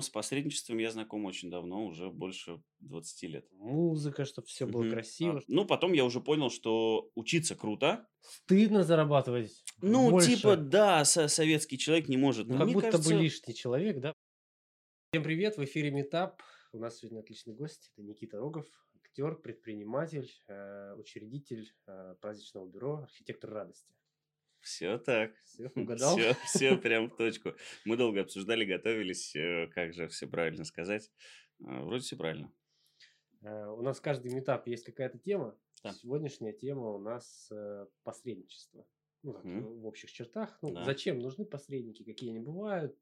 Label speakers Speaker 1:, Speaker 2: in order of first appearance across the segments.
Speaker 1: С посредничеством я знаком очень давно, уже больше 20 лет.
Speaker 2: Музыка, чтобы все было
Speaker 1: Мгм. А,
Speaker 2: красиво.
Speaker 1: ну, потом я уже понял, что учиться круто.
Speaker 2: Стыдно зарабатывать
Speaker 1: Ну,
Speaker 2: больше.
Speaker 1: типа, да, со- советский человек не может.
Speaker 2: Ну,
Speaker 1: Но
Speaker 2: как
Speaker 1: мне
Speaker 2: будто
Speaker 1: кажется,
Speaker 2: бы лишний человек, да? Всем привет, в эфире Метап. У нас сегодня отличный гость. Это Никита Рогов, актер, предприниматель, э, учредитель э, праздничного бюро, архитектор радости.
Speaker 1: Все так.
Speaker 2: Все, угадал?
Speaker 1: Все, все прям в точку. Мы долго обсуждали, готовились, э, как же все правильно сказать. А, Вроде все правильно.
Speaker 2: Э, У нас каждый метап есть какая-то тема.
Speaker 1: Да.
Speaker 2: Сегодняшняя тема у нас э, посредничество. Ну, так,
Speaker 1: Мгм.
Speaker 2: в общих чертах. Ну,
Speaker 1: Да.
Speaker 2: Зачем нужны посредники? Какие они бывают?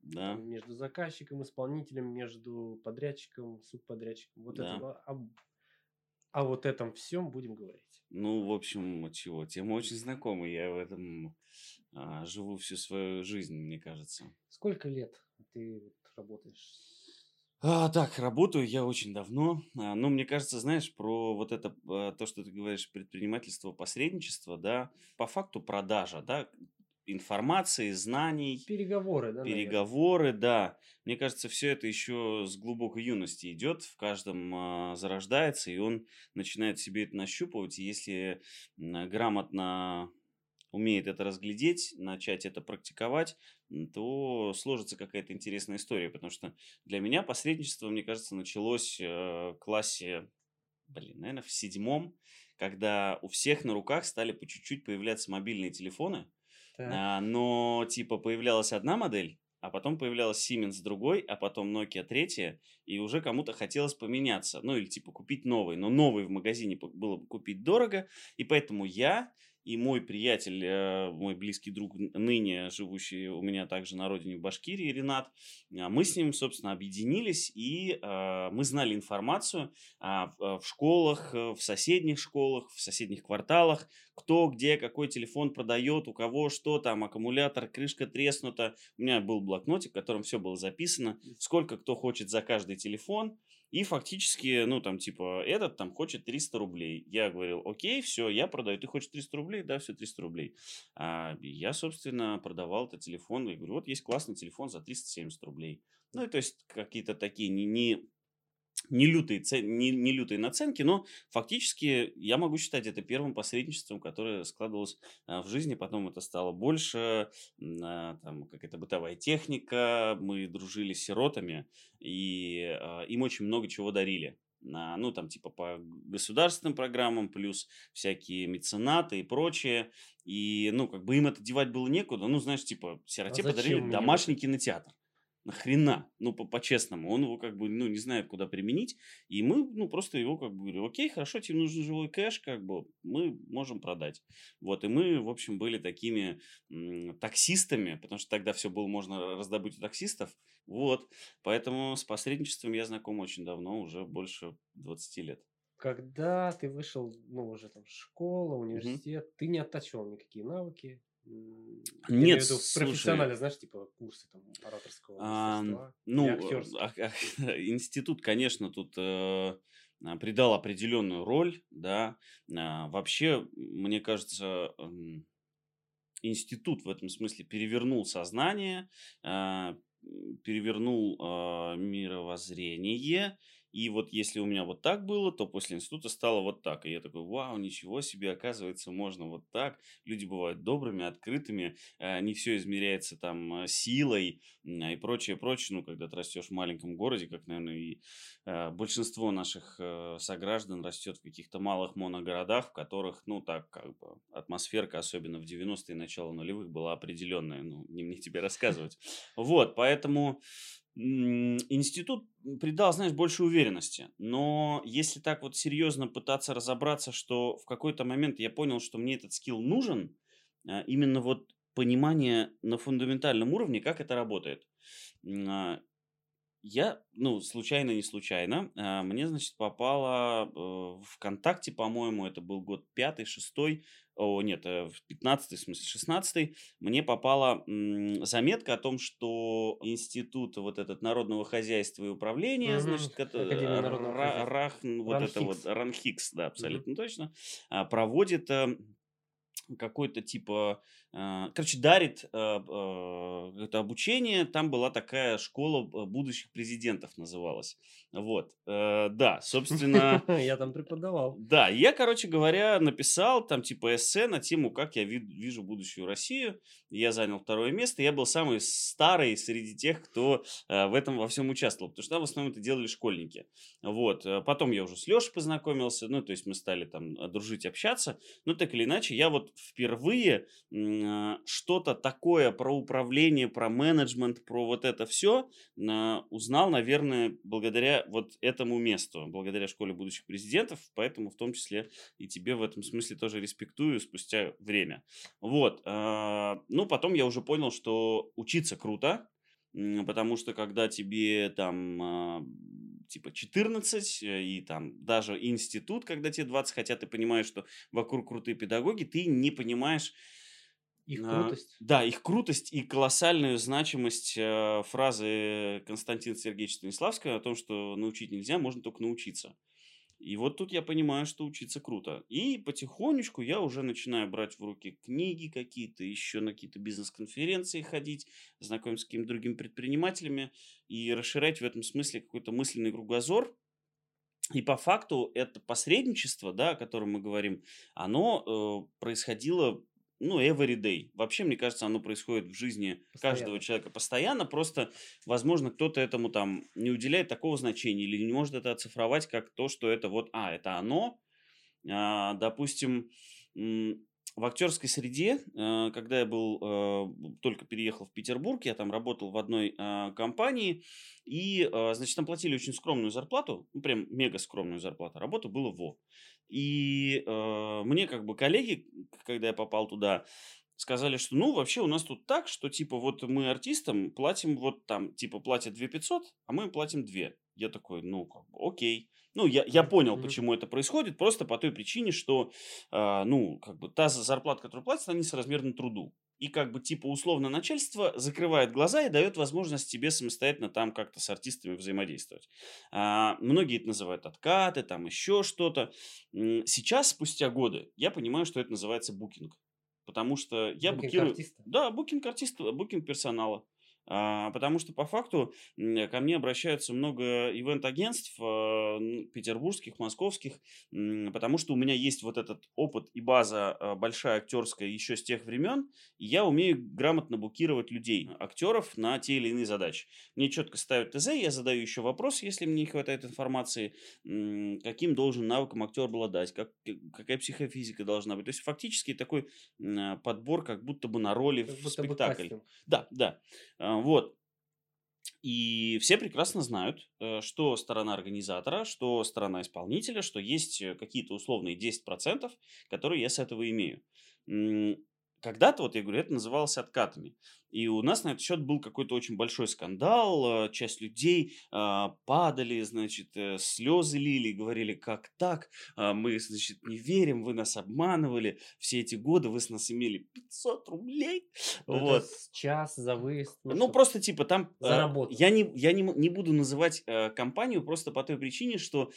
Speaker 1: Да.
Speaker 2: между заказчиком, исполнителем, между подрядчиком, субподрядчиком. Вот
Speaker 1: Да.
Speaker 2: это, об- о вот этом всем будем говорить.
Speaker 1: Ну, в общем, чего, тема очень знакомая. Я в этом а, живу всю свою жизнь, мне кажется.
Speaker 2: Сколько лет ты вот работаешь?
Speaker 1: А, так, работаю я очень давно. А, ну, мне кажется, знаешь, про вот это, а, то, что ты говоришь, предпринимательство, посредничество, да, по факту продажа, да, информации, знаний,
Speaker 2: Переговоры, да, наверное?
Speaker 1: переговоры, да. Мне кажется, все это еще с глубокой юности идет, в каждом а, зарождается, и он начинает себе это нащупывать. И если м, грамотно умеет это разглядеть, начать это практиковать, то сложится какая-то интересная история. Потому что для меня посредничество, мне кажется, началось э, в классе, блин, наверное, в седьмом, когда у всех на руках стали по чуть-чуть появляться мобильные телефоны. А, но типа появлялась одна модель, а потом появлялась Siemens другой, а потом Nokia третья, и уже кому-то хотелось поменяться, ну или типа купить новый, но новый в магазине было бы купить дорого, и поэтому я и мой приятель, э, мой близкий друг, ныне живущий у меня также на родине в Башкирии, Ренат, а, мы с ним, собственно, объединились, и а, мы знали информацию а, в а, в школах, э, в соседних школах, в соседних кварталах, кто где какой телефон продает, у кого что там, аккумулятор, крышка треснута. У меня был блокнотик, в котором все было записано, сколько кто хочет за каждый телефон. И фактически, ну, там, типа, этот там хочет 300 рублей. Я говорил, окей, все, я продаю. Ты хочешь 300 рублей? Да, все, 300 рублей. А я, собственно, продавал этот телефон. И говорю, вот есть классный телефон за 370 рублей. Ну, и то есть какие-то такие не, не, не, лютые, не, не лютые наценки, но фактически я могу считать это первым посредничеством, которое складывалось а, в жизни. Потом это стало больше, а, там какая-то бытовая техника, мы дружили с сиротами, и а, им очень много чего дарили. На, ну, там, типа, по государственным программам, плюс всякие меценаты и прочее. И, ну, как бы им это девать было некуда. Ну, знаешь, типа, сироте
Speaker 2: А
Speaker 1: подарили домашний кинотеатр. Нахрена? Ну, по- по-честному. Он его как бы, ну, не знает, куда применить. И мы, ну, просто его как бы говорим, окей, хорошо, тебе нужен живой кэш, как бы, мы можем продать. Вот, и мы, в общем, были такими таксистами, потому что тогда все было можно раздобыть у таксистов. Вот, поэтому с посредничеством я знаком очень давно, уже больше 20 лет.
Speaker 2: Когда ты вышел, ну, уже там школа, университет, ты не оттачивал никакие навыки?
Speaker 1: Нет,
Speaker 2: в виду профессионально, знаешь, типа курсы там ораторского
Speaker 1: А, ну, э, а- а- институт, конечно, тут э, а, придал определенную роль, да. А, Вообще, мне кажется, институт в этом смысле перевернул сознание, м, перевернул а, мировоззрение. И вот если у меня вот так было, то после института стало вот так. И я такой, вау, ничего себе, оказывается, можно вот так. Люди бывают добрыми, открытыми, э, не все измеряется там э, силой м, и прочее, прочее. Ну, когда ты растешь в маленьком городе, как, наверное, и э, большинство наших сограждан растет в каких-то малых моногородах, в которых, ну, так, как бы, атмосферка, особенно в 90-е, начало нулевых, была определенная. Ну, не мне тебе рассказывать. Вот, поэтому институт придал, знаешь, больше уверенности. Но если так вот серьезно пытаться разобраться, что в какой-то момент я понял, что мне этот скилл нужен, а, именно вот понимание на фундаментальном уровне, как это работает. Я, ну, случайно, не случайно, а, мне, значит, попало э, ВКонтакте, по-моему, это был год пятый, шестой, о, нет, э, в пятнадцатый, в смысле, шестнадцатый, мне попала заметка о том, что институт вот этот народного хозяйства и управления,
Speaker 2: Мгм.
Speaker 1: значит, кото-
Speaker 2: Академия народного
Speaker 1: Ра-. Рах, вот это вот,
Speaker 2: РАНХИКС.
Speaker 1: Да, абсолютно точно, а, проводит э, какой-то типа, э, короче, дарит э, э, это обучение. Там была такая школа будущих президентов называлась. Вот, э, да, собственно,
Speaker 2: Я там преподавал.
Speaker 1: да, я, короче говоря, написал там типа эссе на тему, как я ви- вижу будущую Россию. Я занял второе место. Я был самый старый среди тех, кто э, в этом во всем участвовал, потому что там в основном это делали школьники. Вот. э, Потом я уже с Лешей познакомился, ну, то есть мы стали там дружить, общаться. Но так или иначе, я вот впервые что-то такое про управление, про менеджмент, про вот это все узнал, наверное, благодаря вот этому месту, благодаря школе будущих президентов, поэтому в том числе и тебе в этом смысле тоже респектую спустя время. Вот. а, Ну, потом я уже понял, что учиться круто, потому что когда тебе там а, типа 14 э, и там даже институт, когда тебе 20, хотя ты понимаешь, что вокруг крутые педагоги, ты не понимаешь,
Speaker 2: Их
Speaker 1: а,
Speaker 2: крутость.
Speaker 1: Да, их крутость и колоссальную значимость э, фразы Константина Сергеевича Станиславского о том, что научить нельзя, можно только научиться. И вот тут я понимаю, что учиться круто. И потихонечку я уже начинаю брать в руки книги какие-то, еще на какие-то бизнес-конференции ходить, знакомиться с какими-то другими предпринимателями и расширять в этом смысле какой-то мысленный кругозор. И по факту это посредничество, да, о котором мы говорим, оно э, происходило ну, every day. Вообще, мне кажется, оно происходит в жизни каждого
Speaker 2: Постоянно.
Speaker 1: человека постоянно. Просто, возможно, кто-то этому там не уделяет такого значения или не может это оцифровать как то, что это вот, а, это оно. А, допустим, в актерской среде, э, когда я был, э, только переехал в Петербург, я там работал в одной а, компании, и, э, значит, там платили очень скромную зарплату, ну, прям мега скромную зарплату, работа было во. И э, мне как бы коллеги, когда я попал туда, сказали, что ну вообще у нас тут так, что типа вот мы артистам платим вот там, типа платят 2 500, а мы им платим 2. Я такой, ну как бы окей. Ну, я, я понял,
Speaker 2: мгм.
Speaker 1: почему это происходит, просто по той причине, что, а, ну, как бы та за- зарплата, которую платят, они соразмерны труду. И как бы типа условно начальство закрывает глаза и дает возможность тебе самостоятельно там как-то с артистами взаимодействовать. А, многие это называют откаты, там еще что-то. Сейчас, спустя годы, я понимаю, что это называется букинг. Потому что я
Speaker 2: Букинг
Speaker 1: букирую...
Speaker 2: артиста.
Speaker 1: Да, букинг артиста, букинг персонала. А, потому что по факту ко мне обращаются много ивент-агентств а, петербургских, московских, потому что у меня есть вот этот опыт и база а, большая актерская еще с тех времен, и я умею грамотно букировать людей, актеров на те или иные задачи. Мне четко ставят ТЗ, я задаю еще вопрос, если мне не хватает информации, каким должен навыком актер обладать, как, какая психофизика должна быть. То есть фактически такой подбор как будто бы на роли
Speaker 2: Как
Speaker 1: в спектакль. Да, да. А, Вот. И все прекрасно знают, э, что сторона организатора, что сторона исполнителя, что есть э, какие-то условные 10%, которые я с этого имею. Когда-то, вот я говорю, это называлось откатами. И у нас на этот счет был какой-то очень большой скандал. э, Часть людей а, падали, значит, э, слезы лили, говорили, как так, А, мы, значит, не верим, вы нас обманывали, все эти годы вы с нас имели 500 рублей.
Speaker 2: Ну,
Speaker 1: Вот.
Speaker 2: час за выезд.
Speaker 1: Ну,
Speaker 2: чтоб-
Speaker 1: просто типа там... Э. Я, не, я не, не буду называть э, компанию просто по той причине, что,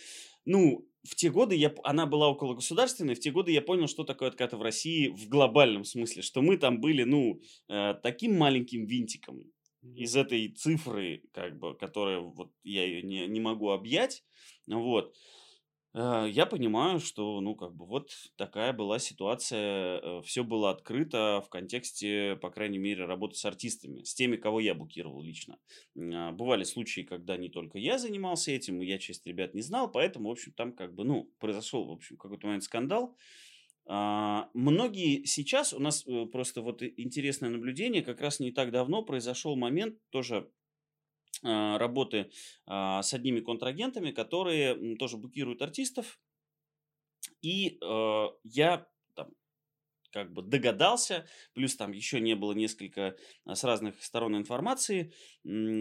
Speaker 1: ну, в те годы я, она была около государственной, в те годы я понял, что такое откаты в России в глобальном смысле, что мы там были, ну, э, таким маленьким винтиком из этой цифры, как бы, которая вот я ее не, не могу объять, вот. Э, Я понимаю, что, ну, как бы вот такая была ситуация, все было открыто в контексте, по крайней мере, работы с артистами, с теми, кого я букировал лично. А, Бывали случаи, когда не только я занимался этим, и я часть ребят не знал, поэтому, в общем, там как бы, ну, произошел, в общем, какой-то момент скандал. А, Многие сейчас, у нас э, просто вот интересное наблюдение, как раз не так давно произошел момент тоже работы а, с одними контрагентами, которые тоже букируют артистов. И э, я там как бы догадался, плюс там еще не было несколько а, с разных сторон информации,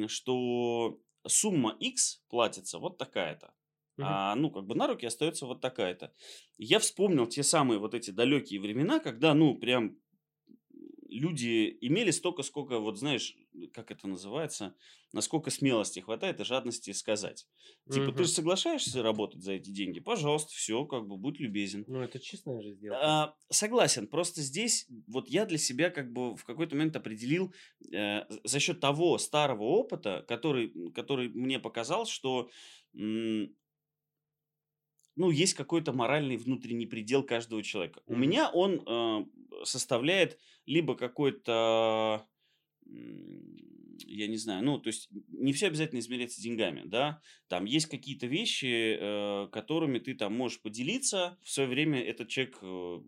Speaker 1: что сумма X платится вот такая-то.
Speaker 2: Мгм.
Speaker 1: А, ну, как бы на руки остается вот такая-то. Я вспомнил те самые вот эти далекие времена, когда, ну, прям люди имели столько, сколько, вот знаешь, как это называется, насколько смелости хватает и жадности сказать. Типа, ты же соглашаешься работать за эти деньги? Пожалуйста, все, как бы, будь любезен.
Speaker 2: Ну, это честная же сделка.
Speaker 1: А, согласен, просто здесь вот я для себя как бы в какой-то момент определил э, за счет того старого опыта, который, который мне показал, что м, ну, есть какой-то моральный внутренний предел каждого человека. У
Speaker 2: Мгм.
Speaker 1: меня он э, составляет либо какой-то, м, я не знаю, ну, то есть не все обязательно измеряется деньгами, да, там есть какие-то вещи, э, которыми ты там можешь поделиться. В свое время этот человек, э,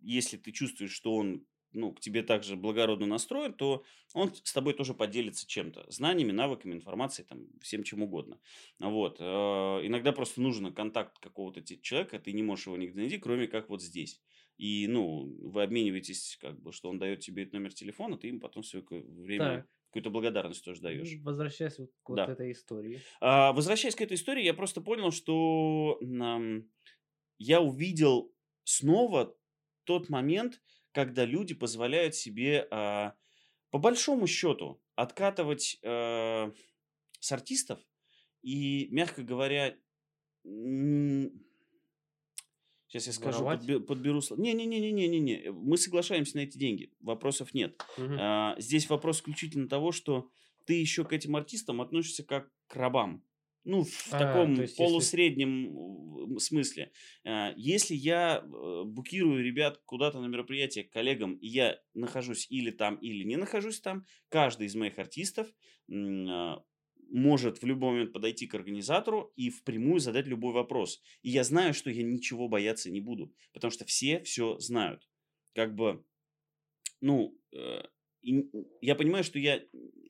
Speaker 1: если ты чувствуешь, что он ну, к тебе также благородно настроен, то он с тобой тоже поделится чем-то. Знаниями, навыками, информацией, там, всем чем угодно. Вот. э, Иногда просто нужен контакт какого-то человека, ты не можешь его нигде найти, кроме как вот здесь. И, ну, вы обмениваетесь, как бы, что он дает тебе этот номер телефона, ты им потом все время
Speaker 2: Так,
Speaker 1: какую-то благодарность тоже даешь.
Speaker 2: возвращаясь вот к вот
Speaker 1: Да.
Speaker 2: этой истории.
Speaker 1: А, возвращаясь к этой истории, я просто понял, что ам, я увидел снова тот момент, когда люди позволяют себе, а, по большому счету, откатывать а, с артистов и, мягко говоря, сейчас я скажу,
Speaker 2: Воровать?
Speaker 1: подбе- подберу слово. Не-не-не-не-не-не, мы соглашаемся на эти деньги, вопросов нет.
Speaker 2: Мгм.
Speaker 1: А, здесь вопрос исключительно того, что ты еще к этим артистам относишься как к рабам. Ну, в
Speaker 2: А,
Speaker 1: таком
Speaker 2: есть если-
Speaker 1: полусреднем м, смысле. А, Если я э, букирую ребят куда-то на мероприятие к коллегам, и я нахожусь или там, или не нахожусь там, каждый из моих артистов а, может в любой момент подойти к организатору и впрямую задать любой вопрос. И я знаю, что я ничего бояться не буду, потому что все все знают. Как бы, ну, э, я понимаю, что я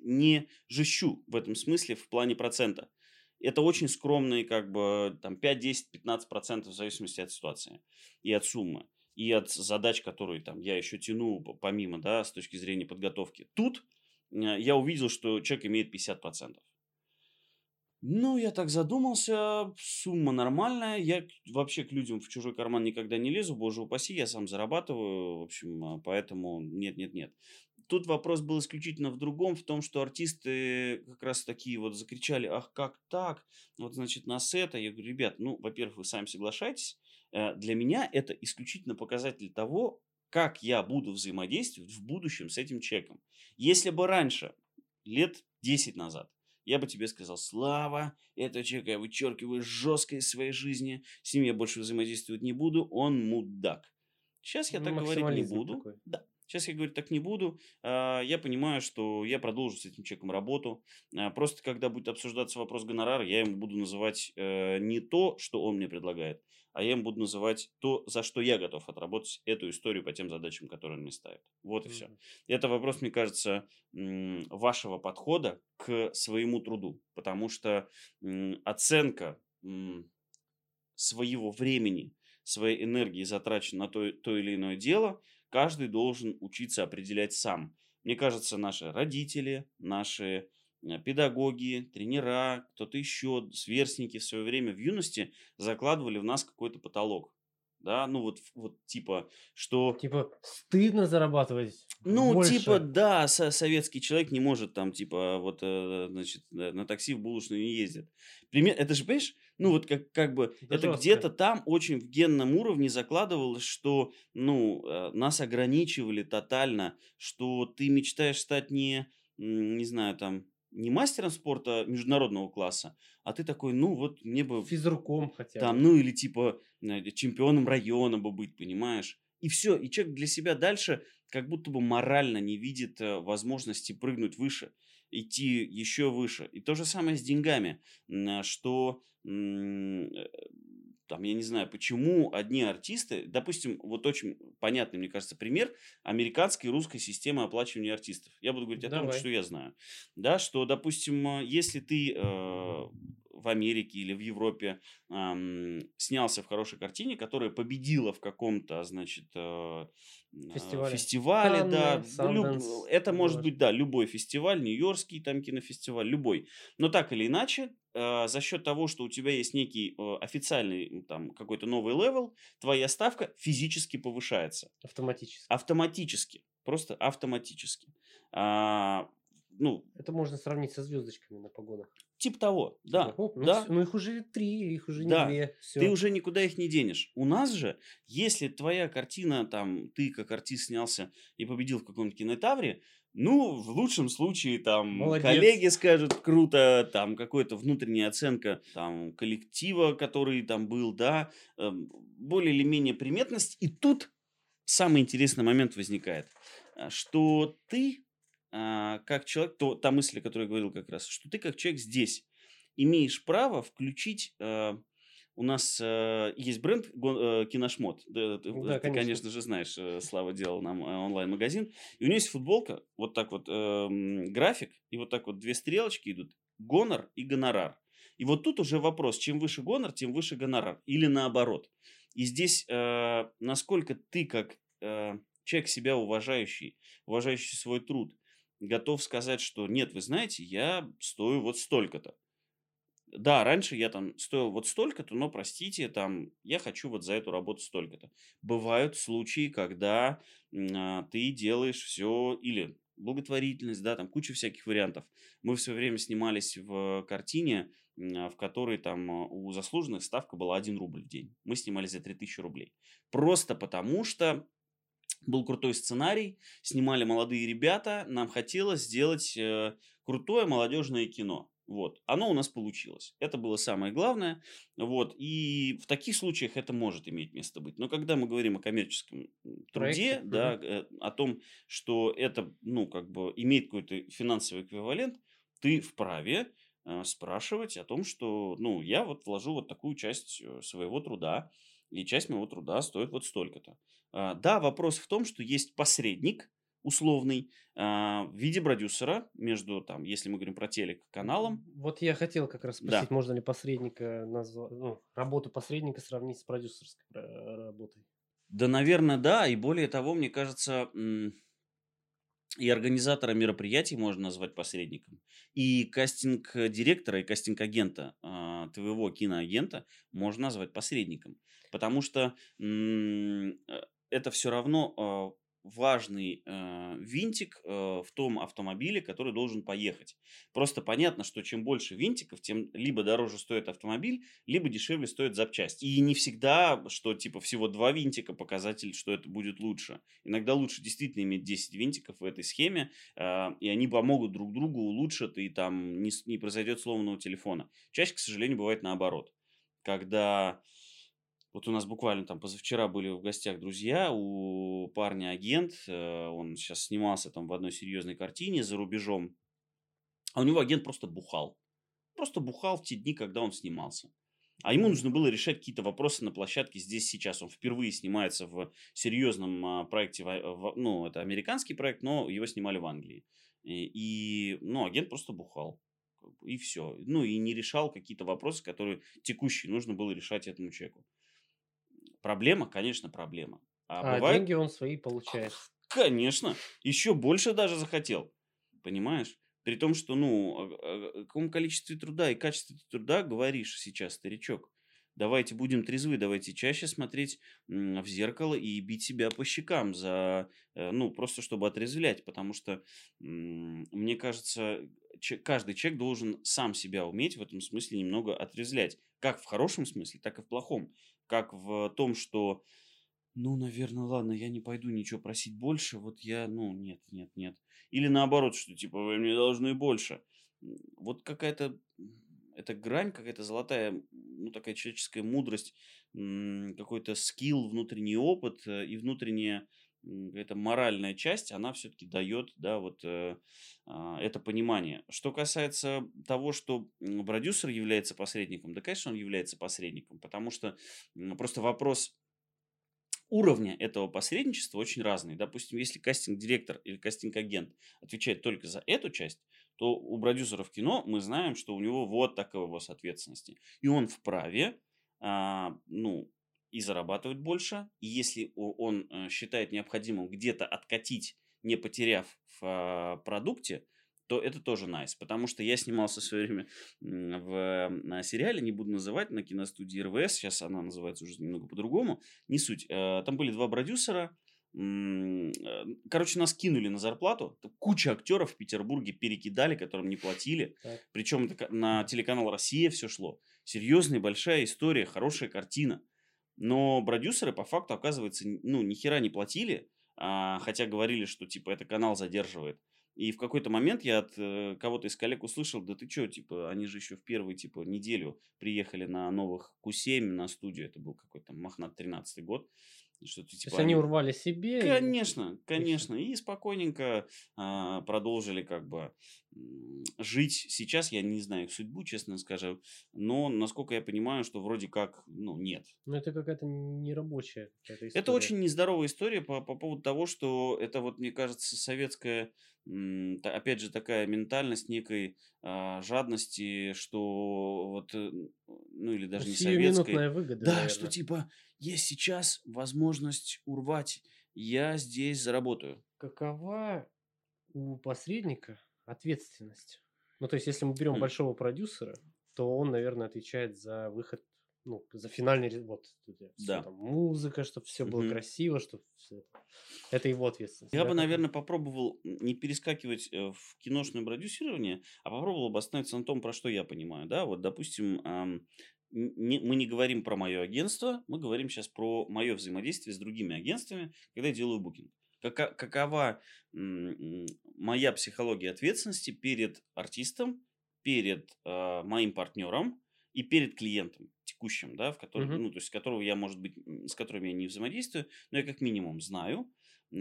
Speaker 1: не жещу в этом смысле в плане процента. Это очень скромные, как бы, там, 5, 10, 15 процентов в зависимости от ситуации и от суммы, и от задач, которые там я еще тяну помимо, да, с точки зрения подготовки. Тут э, я увидел, что человек имеет 50 процентов. Ну, я так задумался, сумма нормальная, я вообще к людям в чужой карман никогда не лезу, боже упаси, я сам зарабатываю, в общем, а, поэтому нет-нет-нет. Тут вопрос был исключительно в другом, в том, что артисты как раз такие вот закричали, ах, как так, вот, значит, нас это. Я говорю, ребят, ну, во-первых, вы сами соглашаетесь, Э, для меня это исключительно показатель того, как я буду взаимодействовать в будущем с этим человеком. Если бы раньше, лет 10 назад, я бы тебе сказал, Слава, этого человека я вычеркиваю жестко из своей жизни, с ним я больше взаимодействовать не буду, он мудак. Сейчас я
Speaker 2: Ну,
Speaker 1: так говорить не буду.
Speaker 2: такой.
Speaker 1: Да. Сейчас я говорить так не буду. А, Я понимаю, что я продолжу с этим человеком работу. А, Просто когда будет обсуждаться вопрос гонорара, я ему буду называть э, не то, что он мне предлагает, а я ему буду называть то, за что я готов отработать эту историю по тем задачам, которые он мне ставит. Вот и все.
Speaker 2: Мгм.
Speaker 1: Это вопрос, мне кажется, вашего подхода к своему труду, потому что оценка своего времени, своей энергии, затраченной на то, то или иное дело, каждый должен учиться определять сам. Мне кажется, наши родители, наши э, педагоги, тренера, кто-то еще, сверстники в свое время в юности закладывали в нас какой-то потолок. Да, ну вот, вот типа, что
Speaker 2: Типа, стыдно зарабатывать
Speaker 1: ну,
Speaker 2: больше.
Speaker 1: типа, да, со- советский человек не может там, типа, вот, э, значит, э, на такси в булочную не ездит. Пример, это же, понимаешь, ну, вот как, как бы,
Speaker 2: Это
Speaker 1: это
Speaker 2: жестко.
Speaker 1: где-то там очень в генном уровне закладывалось, что, ну, э, нас ограничивали тотально, что ты мечтаешь стать не, не знаю, там, не мастером спорта международного класса, а ты такой, ну, вот мне бы
Speaker 2: Физруком хотя
Speaker 1: там,
Speaker 2: бы.
Speaker 1: ну или типа э, чемпионом района бы быть, понимаешь? И все, и человек для себя дальше как будто бы морально не видит э, возможности прыгнуть выше, идти еще выше. И то же самое с деньгами, что э, там, я не знаю, почему одни артисты, допустим, вот очень понятный, мне кажется, пример американской и русской системы оплачивания артистов. Я буду говорить о том, что я знаю. Да, что, допустим, если ты э, в Америке или в Европе ам, снялся в хорошей картине, которая победила в каком-то, значит, э, э,
Speaker 2: Фестивале.
Speaker 1: фестивале, да,
Speaker 2: Канны,
Speaker 1: люб-
Speaker 2: Санденс,
Speaker 1: это может быть, да, любой фестиваль, Нью-Йоркский там кинофестиваль, любой. Но так или иначе, э, за счет того, что у тебя есть некий э, официальный там какой-то новый level, твоя ставка физически повышается
Speaker 2: Автоматически.
Speaker 1: автоматически. Просто автоматически. А, ну,
Speaker 2: Это можно сравнить со звездочками на погонах.
Speaker 1: Типа того, да,
Speaker 2: оп, ну,
Speaker 1: да.
Speaker 2: ну их уже три, их уже не
Speaker 1: Да,
Speaker 2: две.
Speaker 1: Ты
Speaker 2: Все.
Speaker 1: уже никуда их не денешь. У нас же, если твоя картина, там, ты как артист снялся и победил в каком-то кинотавре, ну, в лучшем случае, там,
Speaker 2: Молодец.
Speaker 1: коллеги скажут, круто, там, какая-то внутренняя оценка, там, коллектива, который там был, да, эм, более или менее приметность. И тут самый интересный момент возникает, а, что ты, а, как человек, то, та мысль, о которой я говорил как раз, что ты как человек здесь имеешь право включить... э, у нас э, есть бренд э, Киношмот. Да, ты,
Speaker 2: Да,
Speaker 1: ты,
Speaker 2: конечно.
Speaker 1: конечно же, знаешь, э, Слава делал нам э, онлайн-магазин. И у него есть футболка, вот так вот эм, график, и вот так вот две стрелочки идут. Гонор и гонорар. И вот тут уже вопрос, чем выше гонор, тем выше гонорар. Или наоборот. И здесь, э, насколько ты, как э, человек себя уважающий, уважающий свой труд, готов сказать, что нет, вы знаете, я стою вот столько-то. Да, раньше я там стоил вот столько-то, но простите, там я хочу вот за эту работу столько-то. Бывают случаи, когда а, ты делаешь все или благотворительность, да, там куча всяких вариантов. Мы в свое время снимались в картине, а, в которой там а, у заслуженных ставка была 1 рубль в день. Мы снимали за 3000 рублей. Просто потому что был крутой сценарий, снимали молодые ребята, нам хотелось сделать э, крутое молодежное кино. Вот, оно у нас получилось. Это было самое главное. Вот, и в таких случаях это может иметь место быть. Но когда мы говорим о коммерческом труде,
Speaker 2: Проекте,
Speaker 1: да, э, о том, что это, ну, как бы имеет какой-то финансовый эквивалент, ты вправе э, спрашивать о том, что, ну, я вот вложу вот такую часть э, своего труда, и часть моего труда стоит вот столько-то. А, Да, вопрос в том, что есть посредник условный а, в виде продюсера между, там, если мы говорим про телеканалом,
Speaker 2: Вот я хотел как раз
Speaker 1: Да.
Speaker 2: спросить, можно ли посредника назва- ну, работу посредника сравнить с продюсерской ра- работой?
Speaker 1: Да, наверное, да. И более того, мне кажется, м, и организатора мероприятий можно назвать посредником, и кастинг-директора, и кастинг-агента, а, твоего киноагента можно назвать посредником. Потому что э, это все равно а, важный э, винтик э, в том автомобиле, который должен поехать. Просто понятно, что чем больше винтиков, тем либо дороже стоит автомобиль, либо дешевле стоит запчасть. И не всегда, что типа всего два винтика показатель, что это будет лучше. Иногда лучше действительно иметь 10 винтиков в этой схеме, э, и они помогут друг другу, улучшат, и там не, не произойдет сломанного телефона. Чаще, к сожалению, бывает наоборот. Когда вот у нас буквально там позавчера были в гостях друзья, у парня агент, э, он сейчас снимался там в одной серьезной картине за рубежом, а у него агент просто бухал. Просто бухал в те дни, когда он снимался. А ему нужно было решать какие-то вопросы на площадке здесь сейчас. Он впервые снимается в серьезном а, проекте, в- ну, это американский проект, но его снимали в Англии. И, ну, агент просто бухал. И все. Ну, и не решал какие-то вопросы, которые текущие нужно было решать этому человеку. Проблема, конечно, проблема. А,
Speaker 2: А
Speaker 1: бывает,
Speaker 2: деньги он свои получает.
Speaker 1: конечно, еще больше даже захотел. Понимаешь? При том, что, ну, о, о- о каком количестве труда и качестве труда говоришь сейчас, старичок. Давайте будем трезвы, давайте чаще смотреть в зеркало и бить себя по щекам за, э, ну, просто чтобы отрезвлять, потому что, мне кажется, каждый человек должен сам себя уметь в этом смысле немного отрезвлять. Как в хорошем смысле, так и в плохом. Как в том, что, ну, наверное, ладно, я не пойду ничего просить больше, вот я, ну, нет, нет, нет. Или наоборот, что типа вы мне должны больше. Вот какая-то эта грань, какая-то золотая, ну, такая человеческая мудрость, какой-то скилл, внутренний опыт э, и внутренняя какая-то моральная часть, она все-таки дает, да, вот э, а, это понимание. Что касается того, что продюсер является посредником, да, конечно, он является посредником, потому что просто вопрос уровня этого посредничества очень разный. Допустим, если кастинг-директор или кастинг-агент отвечает только за эту часть, то у продюсеров кино мы знаем, что у него вот такой его ответственности. И он вправе, а, ну, и зарабатывать больше. И если он э, считает необходимым где-то откатить, не потеряв в а, продукте, то это тоже найс. Потому что я снимался в свое время в сериале, не буду называть, на киностудии РВС, сейчас она называется уже немного по-другому, не суть. Э, Там были два продюсера, э, короче, нас кинули на зарплату. Куча актеров в Петербурге перекидали, которым не платили.
Speaker 2: Так.
Speaker 1: Причем на телеканал Россия все шло. Серьезная большая история, хорошая картина. Но продюсеры по факту, оказывается, ну, ни хера не платили, а, хотя говорили, что, типа, это канал задерживает. И в какой-то момент я от э, кого-то из коллег услышал, да ты чё, типа, они же еще в первую, типа, неделю приехали на новых Q7 на студию, это был какой-то Махнат 13 год, что-то
Speaker 2: То
Speaker 1: типа...
Speaker 2: есть они урвали себе. и-
Speaker 1: Конечно, конечно. И спокойненько а, продолжили как бы жить. Сейчас я не знаю их судьбу, честно скажу. Но, насколько я понимаю, что вроде как, ну, нет.
Speaker 2: Ну, это какая-то нерабочая какая-то
Speaker 1: Это
Speaker 2: история.
Speaker 1: очень нездоровая история по, по поводу того, что это вот, мне кажется, советская, опять же, такая ментальность некой а, жадности, что вот, э, ну или даже не.
Speaker 2: Сиюминутная выгода,
Speaker 1: Да,
Speaker 2: наверное.
Speaker 1: что типа есть сейчас возможность урвать, я здесь заработаю.
Speaker 2: Какова у посредника ответственность? Ну, то есть, если мы берем
Speaker 1: Хм.
Speaker 2: большого продюсера, то он, наверное, отвечает за выход, ну, за финальный вот,
Speaker 1: Да.
Speaker 2: там, музыка, чтобы все было
Speaker 1: Мгм.
Speaker 2: красиво, чтобы это, это его ответственность.
Speaker 1: Я
Speaker 2: да,
Speaker 1: бы, наверное, попробовал не перескакивать э, в киношное продюсирование, а попробовал бы остановиться на том, про что я понимаю. Да, вот, допустим, не- мы не говорим про мое агентство, мы говорим сейчас про мое взаимодействие с другими агентствами, когда я делаю букинг. Кака- какова моя психология ответственности перед артистом, перед а, моим партнером и перед клиентом текущим, да, в котором,
Speaker 2: Мгм.
Speaker 1: ну, то есть, которого я, может быть, с которым я не взаимодействую, но я как минимум знаю,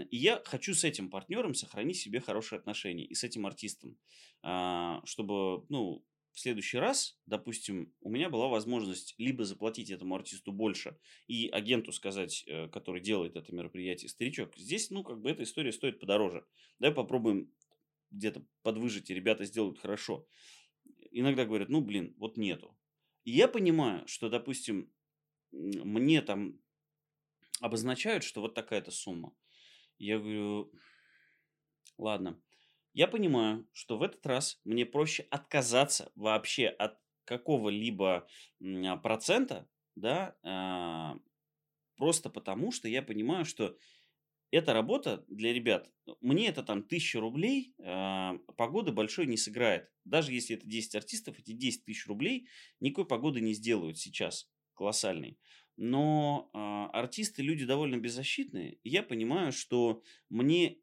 Speaker 1: И я хочу с этим партнером сохранить себе хорошие отношения и с этим артистом, а, чтобы, ну, в следующий раз, допустим, у меня была возможность либо заплатить этому артисту больше и агенту сказать, э, который делает это мероприятие, старичок, здесь, ну, как бы эта история стоит подороже. Давай попробуем где-то подвыжить, и ребята сделают хорошо. Иногда говорят, ну, блин, вот нету. И я понимаю, что, допустим, мне там обозначают, что вот такая-то сумма. Я говорю, ладно, я понимаю, что в этот раз мне проще отказаться вообще от какого-либо а, процента, да, а, просто потому, что я понимаю, что эта работа для ребят, мне это там 1000 рублей, а, погоды большой не сыграет. Даже если это 10 артистов, эти 10 тысяч рублей никакой погоды не сделают сейчас колоссальной. Но а, артисты люди довольно беззащитные. И я понимаю, что мне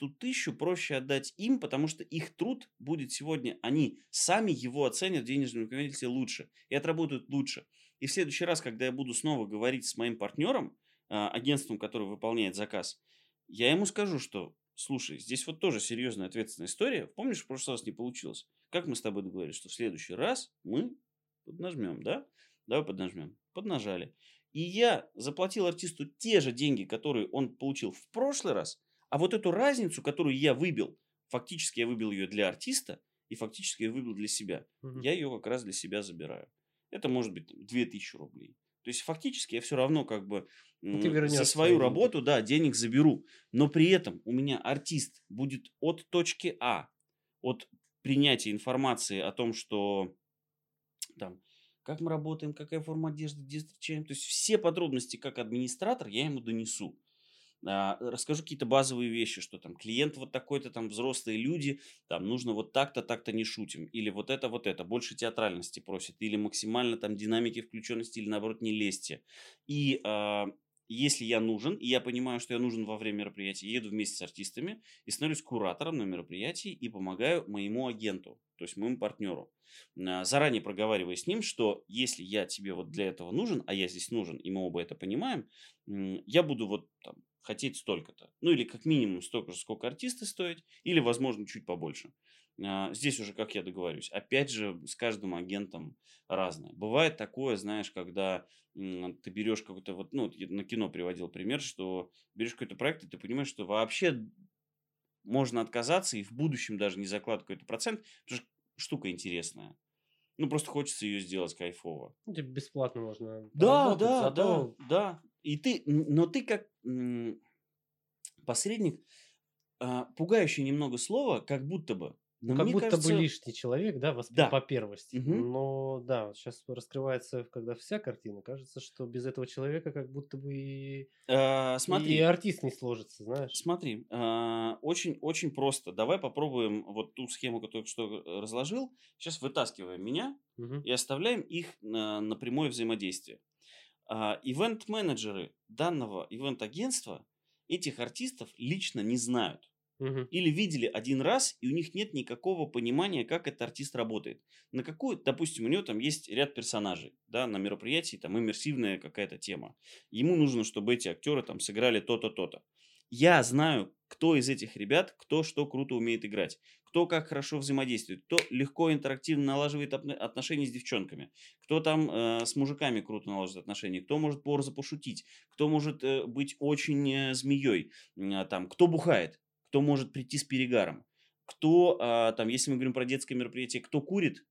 Speaker 1: эту тысячу проще отдать им, потому что их труд будет сегодня, они сами его оценят в денежном эквиваленте лучше и отработают лучше. И в следующий раз, когда я буду снова говорить с моим партнером, а, агентством, которое выполняет заказ, я ему скажу, что, слушай, здесь вот тоже серьезная ответственная история. Помнишь, в прошлый раз не получилось? Как мы с тобой договорились, что в следующий раз мы поднажмем, да? Давай поднажмем. Поднажали. И я заплатил артисту те же деньги, которые он получил в прошлый раз, а вот эту разницу, которую я выбил, фактически я выбил ее для артиста, и фактически я выбил для себя.
Speaker 2: Мгм.
Speaker 1: Я ее как раз для себя забираю. Это может быть там, 2000 рублей. То есть фактически я все равно как бы
Speaker 2: Ну, ты
Speaker 1: за свою
Speaker 2: деньги.
Speaker 1: работу, да, денег заберу. Но при этом у меня артист будет от точки А, от принятия информации о том, что там, как мы работаем, какая форма одежды, где встречаем. То есть все подробности как администратор я ему донесу. А, расскажу какие-то базовые вещи, что там клиент вот такой-то, там взрослые люди, там нужно вот так-то, так-то не шутим. Или вот это, вот это. Больше театральности просит. Или максимально там динамики включенности, или наоборот не лезьте. И а, если я нужен, и я понимаю, что я нужен во время мероприятия, еду вместе с артистами и становлюсь куратором на мероприятии и помогаю моему агенту, то есть моему партнеру. А, Заранее проговаривая с ним, что если я тебе вот для этого нужен, а я здесь нужен, и мы оба это понимаем, я буду вот там хотеть столько-то. Ну или как минимум столько же, сколько артисты стоят, или, возможно, чуть побольше. А, Здесь уже как я договорюсь. Опять же, с каждым агентом разное. Бывает такое, знаешь, когда ты берешь какой-то вот, ну, я на кино приводил пример, что берешь какой-то проект, и ты понимаешь, что вообще можно отказаться и в будущем даже не закладывать какой-то процент, потому что штука интересная. Ну, просто хочется ее сделать кайфово.
Speaker 2: Ну, типа бесплатно можно
Speaker 1: Да, да, да, да. И ты, но ты как посредник, а, пугающее немного слово, как будто бы Но
Speaker 2: как будто бы
Speaker 1: кажется,
Speaker 2: лишний человек, да, воспри-
Speaker 1: да.
Speaker 2: по первости.
Speaker 1: Мгм.
Speaker 2: Но да, сейчас раскрывается, когда вся картина, кажется, что без этого человека как будто бы и, и
Speaker 1: Смотри,
Speaker 2: артист не сложится, знаешь.
Speaker 1: смотри, а, очень, очень просто. Давай попробуем вот ту схему, которую что э, разложил. Сейчас вытаскиваем меня
Speaker 2: Мгм.
Speaker 1: и оставляем их на, на прямое взаимодействие. А, Ивент-менеджеры данного ивент-агентства этих артистов лично не знают.
Speaker 2: Мгм.
Speaker 1: Или видели один раз, и у них нет никакого понимания, как этот артист работает. На какую, допустим, у него там есть ряд персонажей, да, на мероприятии там иммерсивная какая-то тема. Ему нужно, чтобы эти актеры там сыграли то-то, то-то. Я знаю, кто из этих ребят, кто что круто умеет играть, кто как хорошо взаимодействует, кто легко интерактивно налаживает отно- отношения с девчонками, кто там э, с мужиками круто налаживает отношения, кто может борзо пошутить, кто может э, быть очень э, змеей, э, там, кто бухает, кто может прийти с перегаром, кто, а, там, если мы говорим про детское мероприятие, кто курит,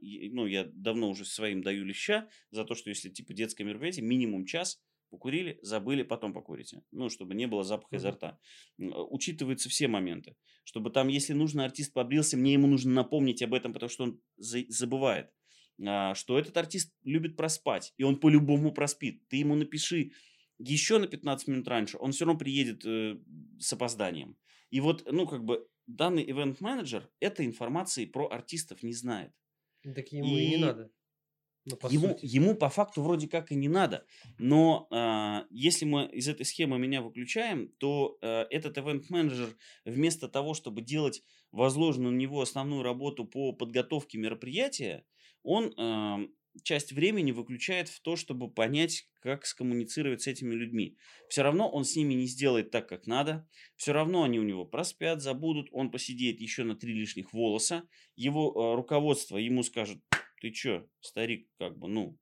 Speaker 1: и- ну, я давно уже своим даю леща за то, что если, типа, детское мероприятие, минимум час, покурили, забыли, потом покурите. Ну, чтобы не было запаха изо
Speaker 2: Мгм.
Speaker 1: рта. А, Учитываются все моменты. Чтобы там, если нужно, артист побрился, мне ему нужно напомнить об этом, потому что он за- забывает. а, Что этот артист любит проспать, и он по-любому проспит. Ты ему напиши еще на 15 минут раньше, он все равно приедет э, с опозданием. И вот, ну, как бы, данный ивент-менеджер этой информации про артистов не знает.
Speaker 2: Так ему и не
Speaker 1: И
Speaker 2: надо. Ну,
Speaker 1: ему,
Speaker 2: сути.
Speaker 1: ему по факту вроде как и не надо. Но а, если мы из этой схемы меня выключаем, то а, этот ивент-менеджер вместо того, чтобы делать возложенную на него основную работу по подготовке мероприятия, он а, часть времени выключает в то, чтобы понять, как скоммуницировать с этими людьми. Все равно он с ними не сделает так, как надо. Все равно они у него проспят, забудут. Он посидеет еще на три лишних волоса. Его а, руководство ему скажет, ты чё, старик, как бы, ну,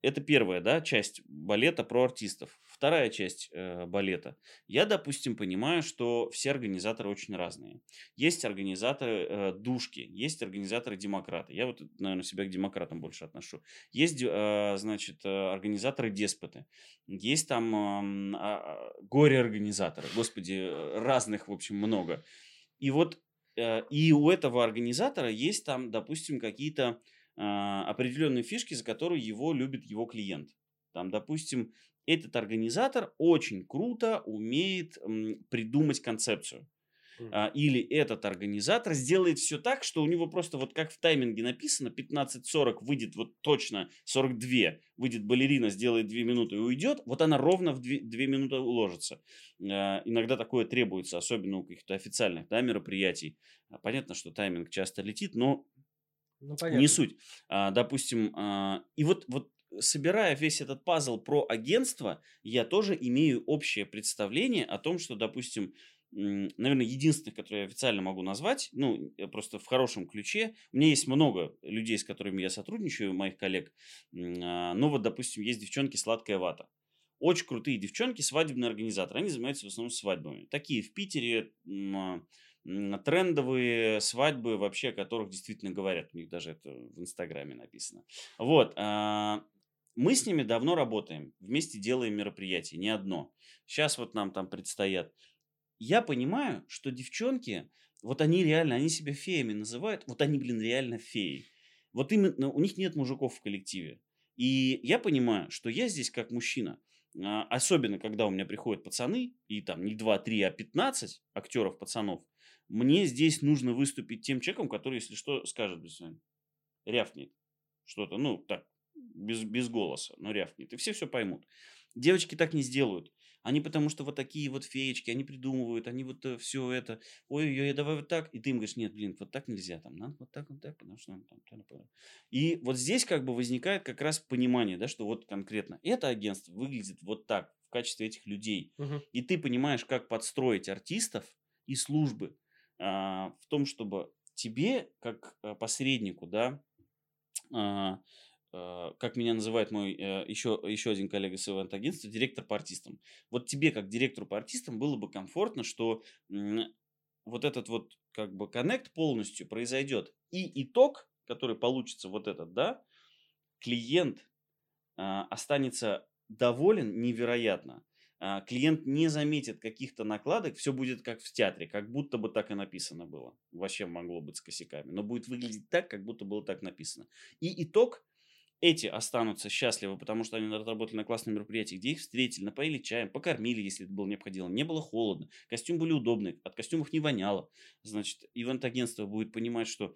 Speaker 1: это первая, да, часть балета про артистов. Вторая часть э, балета. Я, допустим, понимаю, что все организаторы очень разные. Есть организаторы э, душки, есть организаторы демократы. Я вот, наверное, себя к демократам больше отношу. Есть, э, значит, э, организаторы деспоты. Есть там а, а, горе-организаторы. Господи, э, разных, в общем, много. И вот э, и у этого организатора есть там, допустим, какие-то а, определенные фишки, за которые его любит его клиент. Там, допустим, этот организатор очень круто умеет придумать концепцию. А, Или этот организатор сделает все так, что у него просто вот как в тайминге написано, 15.40 выйдет вот точно 42, выйдет балерина, сделает 2 минуты и уйдет, вот она ровно в 2, минуты уложится. А, Иногда такое требуется, особенно у каких-то официальных да, мероприятий. А, Понятно, что тайминг часто летит, но
Speaker 2: Ну,
Speaker 1: не суть. А, допустим, а, и вот, вот собирая весь этот пазл про агентство, я тоже имею общее представление о том, что, допустим, наверное, единственных, которые я официально могу назвать, ну, просто в хорошем ключе. У меня есть много людей, с которыми я сотрудничаю, моих коллег. Ну, вот, допустим, есть девчонки «Сладкая вата». Очень крутые девчонки, свадебные организаторы. Они занимаются в основном свадьбами. Такие в Питере а, трендовые свадьбы, вообще о которых действительно говорят. У них даже это в Инстаграме написано. Вот. а, Мы с ними давно работаем. Вместе делаем мероприятия. Не одно. Сейчас вот нам там предстоят. Я понимаю, что девчонки, вот они реально, они себя феями называют. Вот они, блин, реально феи. Вот именно у них нет мужиков в коллективе. И я понимаю, что я здесь как мужчина, а, особенно когда у меня приходят пацаны, и там не 2, 3, а 15 актеров пацанов, мне здесь нужно выступить тем человеком, который, если что, скажет, «Блин, рявкнет что-то, ну, так, без, без голоса, но рявкнет, и все все поймут. Девочки так не сделают. Они потому что вот такие вот феечки, они придумывают, они вот все это, ой-ой-ой, давай вот так. И ты им говоришь, нет, блин, вот так нельзя, там, надо вот так, вот так, потому что... там, там, там». И вот здесь как бы возникает как раз понимание, да, что вот конкретно это агентство выглядит вот так в качестве этих людей.
Speaker 2: Мгм.
Speaker 1: И ты понимаешь, как подстроить артистов и службы а, в том, чтобы тебе, как а, посреднику, да, а, а, как меня называет мой э, еще, еще один коллега с ивент-агентства, директор по артистам. Вот тебе, как директору по артистам, было бы комфортно, что вот этот вот как бы коннект полностью произойдет. И итог, который получится вот этот, да, клиент а, останется доволен невероятно. а, клиент не заметит каких-то накладок, все будет как в театре, как будто бы так и написано было. Вообще могло быть с косяками, но будет выглядеть так, как будто было так написано. И итог эти останутся счастливы, потому что они отработали на классном мероприятии, где их встретили, напоили чаем, покормили, если это было необходимо. Не было холодно, костюм были удобные, от костюмов не воняло. Значит, ивент-агентство будет понимать, что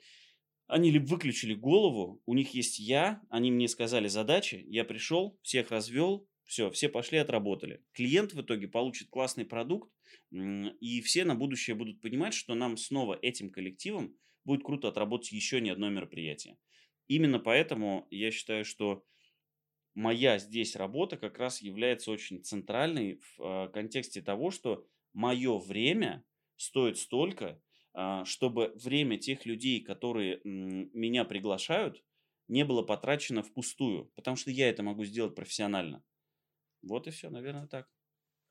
Speaker 1: они либо выключили голову, у них есть я, они мне сказали задачи, я пришел, всех развел, все, все пошли, отработали. Клиент в итоге получит классный продукт, и все на будущее будут понимать, что нам снова этим коллективом будет круто отработать еще не одно мероприятие. Именно поэтому я считаю, что моя здесь работа как раз является очень центральной в а, контексте того, что мое время стоит столько, а, чтобы время тех людей, которые меня приглашают, не было потрачено впустую, потому что я это могу сделать профессионально. Вот и все, наверное, так.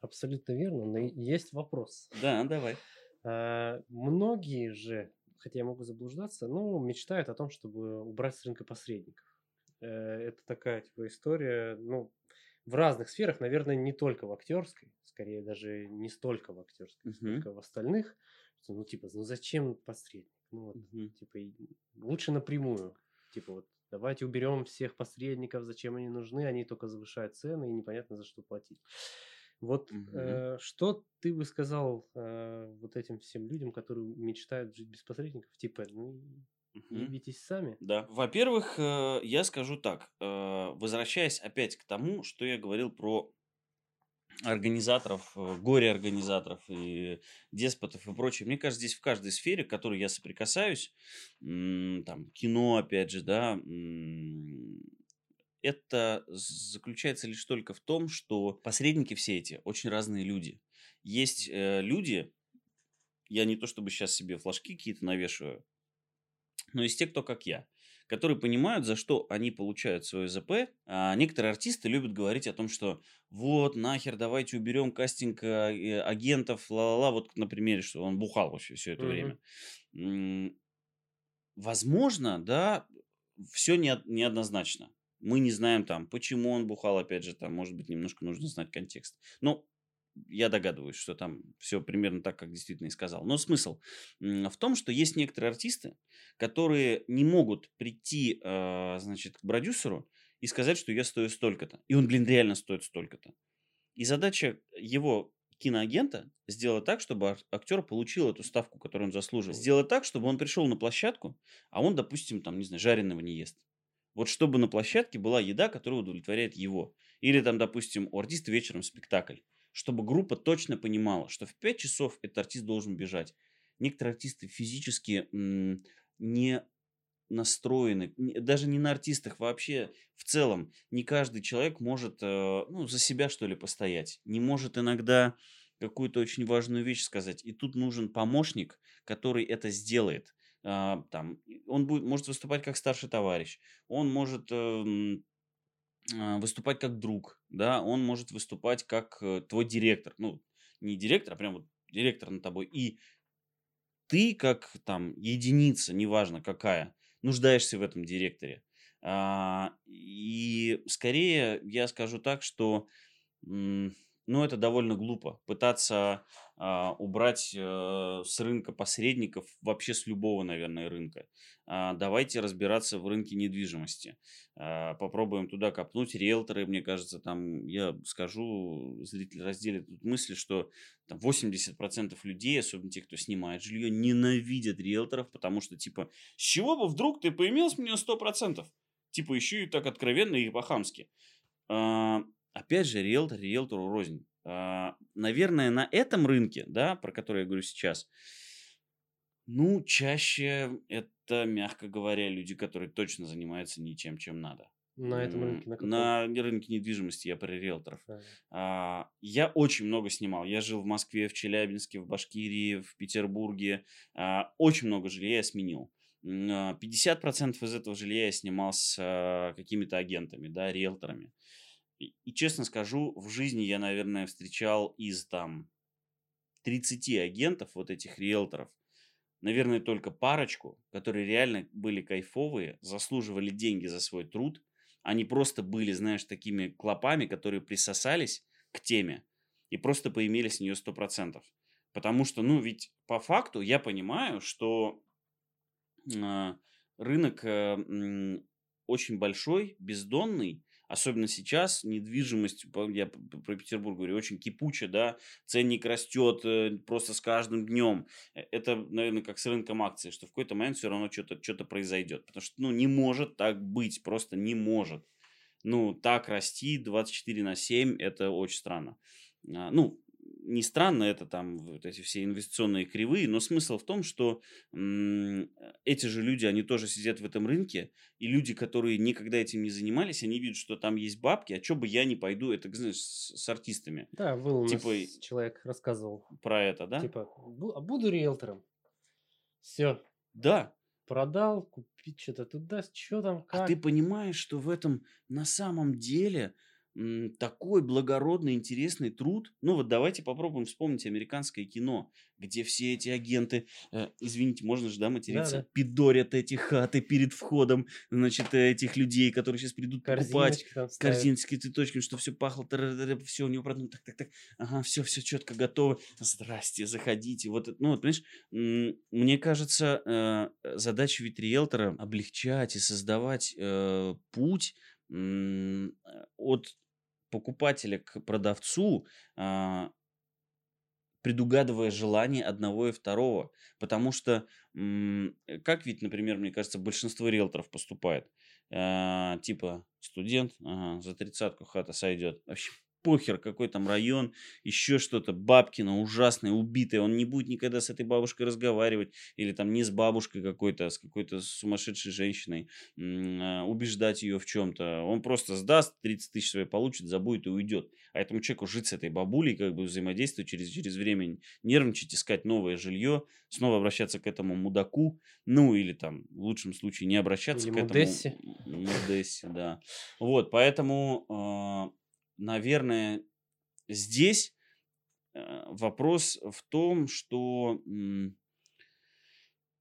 Speaker 2: Абсолютно верно, но есть вопрос.
Speaker 1: Да, давай.
Speaker 2: А, многие же, хотя я могу заблуждаться, ну, мечтают о том, чтобы убрать с рынка посредников. Э, это такая типа история, ну, в разных сферах, наверное, не только в актерской, скорее даже не столько в актерской, uh-huh. сколько в остальных. Ну, типа, ну зачем посредник? Ну, вот, uh-huh. типа, лучше напрямую. Типа, вот Давайте уберем всех посредников, зачем они нужны, они только завышают цены и непонятно за что платить. Вот угу. э, что ты бы сказал э, вот этим всем людям, которые мечтают жить без посредников, типа, ну, Ебитесь сами.
Speaker 1: Да. Во-первых, э, я скажу так, э, возвращаясь опять к тому, что я говорил про организаторов, э, горе-организаторов и деспотов и прочее. Мне кажется, здесь в каждой сфере, в которой я соприкасаюсь, там, кино, опять же, да, это заключается лишь только в том, что посредники все эти очень разные люди. Есть э, люди, я не то чтобы сейчас себе флажки какие-то навешиваю, но есть те, кто как я которые понимают, за что они получают свое ЗП. А некоторые артисты любят говорить о том, что вот, нахер, давайте уберем кастинг а, агентов, ла-ла-ла, вот на примере, что он бухал вообще все это mm-hmm. время. Возможно, да, все не, неоднозначно. Мы не знаем там, почему он бухал, опять же, там, может быть, немножко нужно знать контекст. Но я догадываюсь, что там все примерно так, как действительно и сказал. Но смысл в том, что есть некоторые артисты, которые не могут прийти, э, значит, к продюсеру и сказать, что я стою столько-то. И он, блин, реально стоит столько-то. И задача его киноагента сделать так, чтобы актер получил эту ставку, которую он заслуживает. Сделать так, чтобы он пришел на площадку, а он, допустим, там, не знаю, жареного не ест. Вот чтобы на площадке была еда, которая удовлетворяет его. Или там, допустим, у артиста вечером спектакль чтобы группа точно понимала, что в 5 часов этот артист должен бежать. Некоторые артисты физически не настроены, даже не на артистах, вообще в целом не каждый человек может э, ну, за себя что ли постоять, не может иногда какую-то очень важную вещь сказать. И тут нужен помощник, который это сделает. А, там, он будет, может выступать как старший товарищ, он может а, выступать как друг, да, он может выступать как э, твой директор, ну, не директор, а прям вот директор над тобой. И ты, как там единица, неважно какая, нуждаешься в этом директоре. А, и скорее я скажу так, что ну, это довольно глупо. Пытаться убрать а, с рынка посредников, вообще с любого, наверное, рынка. А, давайте разбираться в рынке недвижимости. А, попробуем туда копнуть. Риэлторы, мне кажется, там, я скажу, зритель разделит тут мысли, что там 80% людей, особенно те, кто снимает жилье, ненавидят риэлторов, потому что, типа, с чего бы вдруг ты поимел мне 100%? Типа, еще и так откровенно и по-хамски. А, Опять же, риэлтор риэлтору рознь. А, наверное, на этом рынке, да, про который я говорю сейчас, ну, чаще это, мягко говоря, люди, которые точно занимаются ничем, чем надо.
Speaker 2: На этом рынке? На,
Speaker 1: каком? на рынке недвижимости, я про риэлторов. А, я очень много снимал. Я жил в Москве, в Челябинске, в Башкирии, в Петербурге. А, очень много жилья я сменил. 50% из этого жилья я снимал с а, какими-то агентами, да, риэлторами. И, честно скажу, в жизни я, наверное, встречал из там 30 агентов, вот этих риэлторов, наверное, только парочку, которые реально были кайфовые, заслуживали деньги за свой труд. Они просто были, знаешь, такими клопами, которые присосались к теме. и просто поимели с нее 100%. Потому что, ну, ведь по факту я понимаю, что э, рынок э, очень большой, бездонный, особенно сейчас недвижимость, я про Петербург говорю, очень кипучая, да, ценник растет э, просто с каждым днем. Э, это, наверное, как с рынком акций, что в какой-то момент все равно что-то что произойдет. Потому что, ну, не может так быть, просто не может. Ну, так расти 24 на 7, это очень странно. А, ну, не странно, это там вот эти все инвестиционные кривые, но смысл в том, что м, эти же люди, они тоже сидят в этом рынке, и люди, которые никогда этим не занимались, они видят, что там есть бабки, а что бы я не пойду, это, знаешь, с, с артистами.
Speaker 2: Да, был у типа, нас человек рассказывал.
Speaker 1: Про это, да?
Speaker 2: Типа, а буду риэлтором. Все.
Speaker 1: Да.
Speaker 2: Продал, купить что-то туда, что там,
Speaker 1: как. А ты понимаешь, что в этом на самом деле такой благородный, интересный труд. Ну вот давайте попробуем вспомнить американское кино, где все эти агенты, э, извините, можно же, да, материться, да, да. пидорят эти хаты перед входом, значит, этих людей, которые сейчас придут покупать корзиночки, цветочки, что все пахло, все у него продано, так, так, так, ага, все, все четко готово, здрасте, заходите. Вот, ну вот, понимаешь, мне кажется, э, задача ведь риэлтора облегчать и создавать э, путь от покупателя к продавцу, а, предугадывая желание одного и второго. Потому что, как ведь, например, мне кажется, большинство риэлторов поступает. А, типа, студент, ага, за тридцатку хата сойдет. Вообще похер, какой там район, еще что-то, бабкина ужасная, убитая, он не будет никогда с этой бабушкой разговаривать, или там не с бабушкой какой-то, а с какой-то сумасшедшей женщиной, а, убеждать ее в чем-то. Он просто сдаст, 30 тысяч свои получит, забудет и уйдет. А этому человеку жить с этой бабулей, как бы взаимодействовать через, через время, нервничать, искать новое жилье, снова обращаться к этому мудаку, ну или там в лучшем случае не обращаться или к этому. Мудессе. да. Вот, поэтому а, наверное, здесь э, вопрос в том, что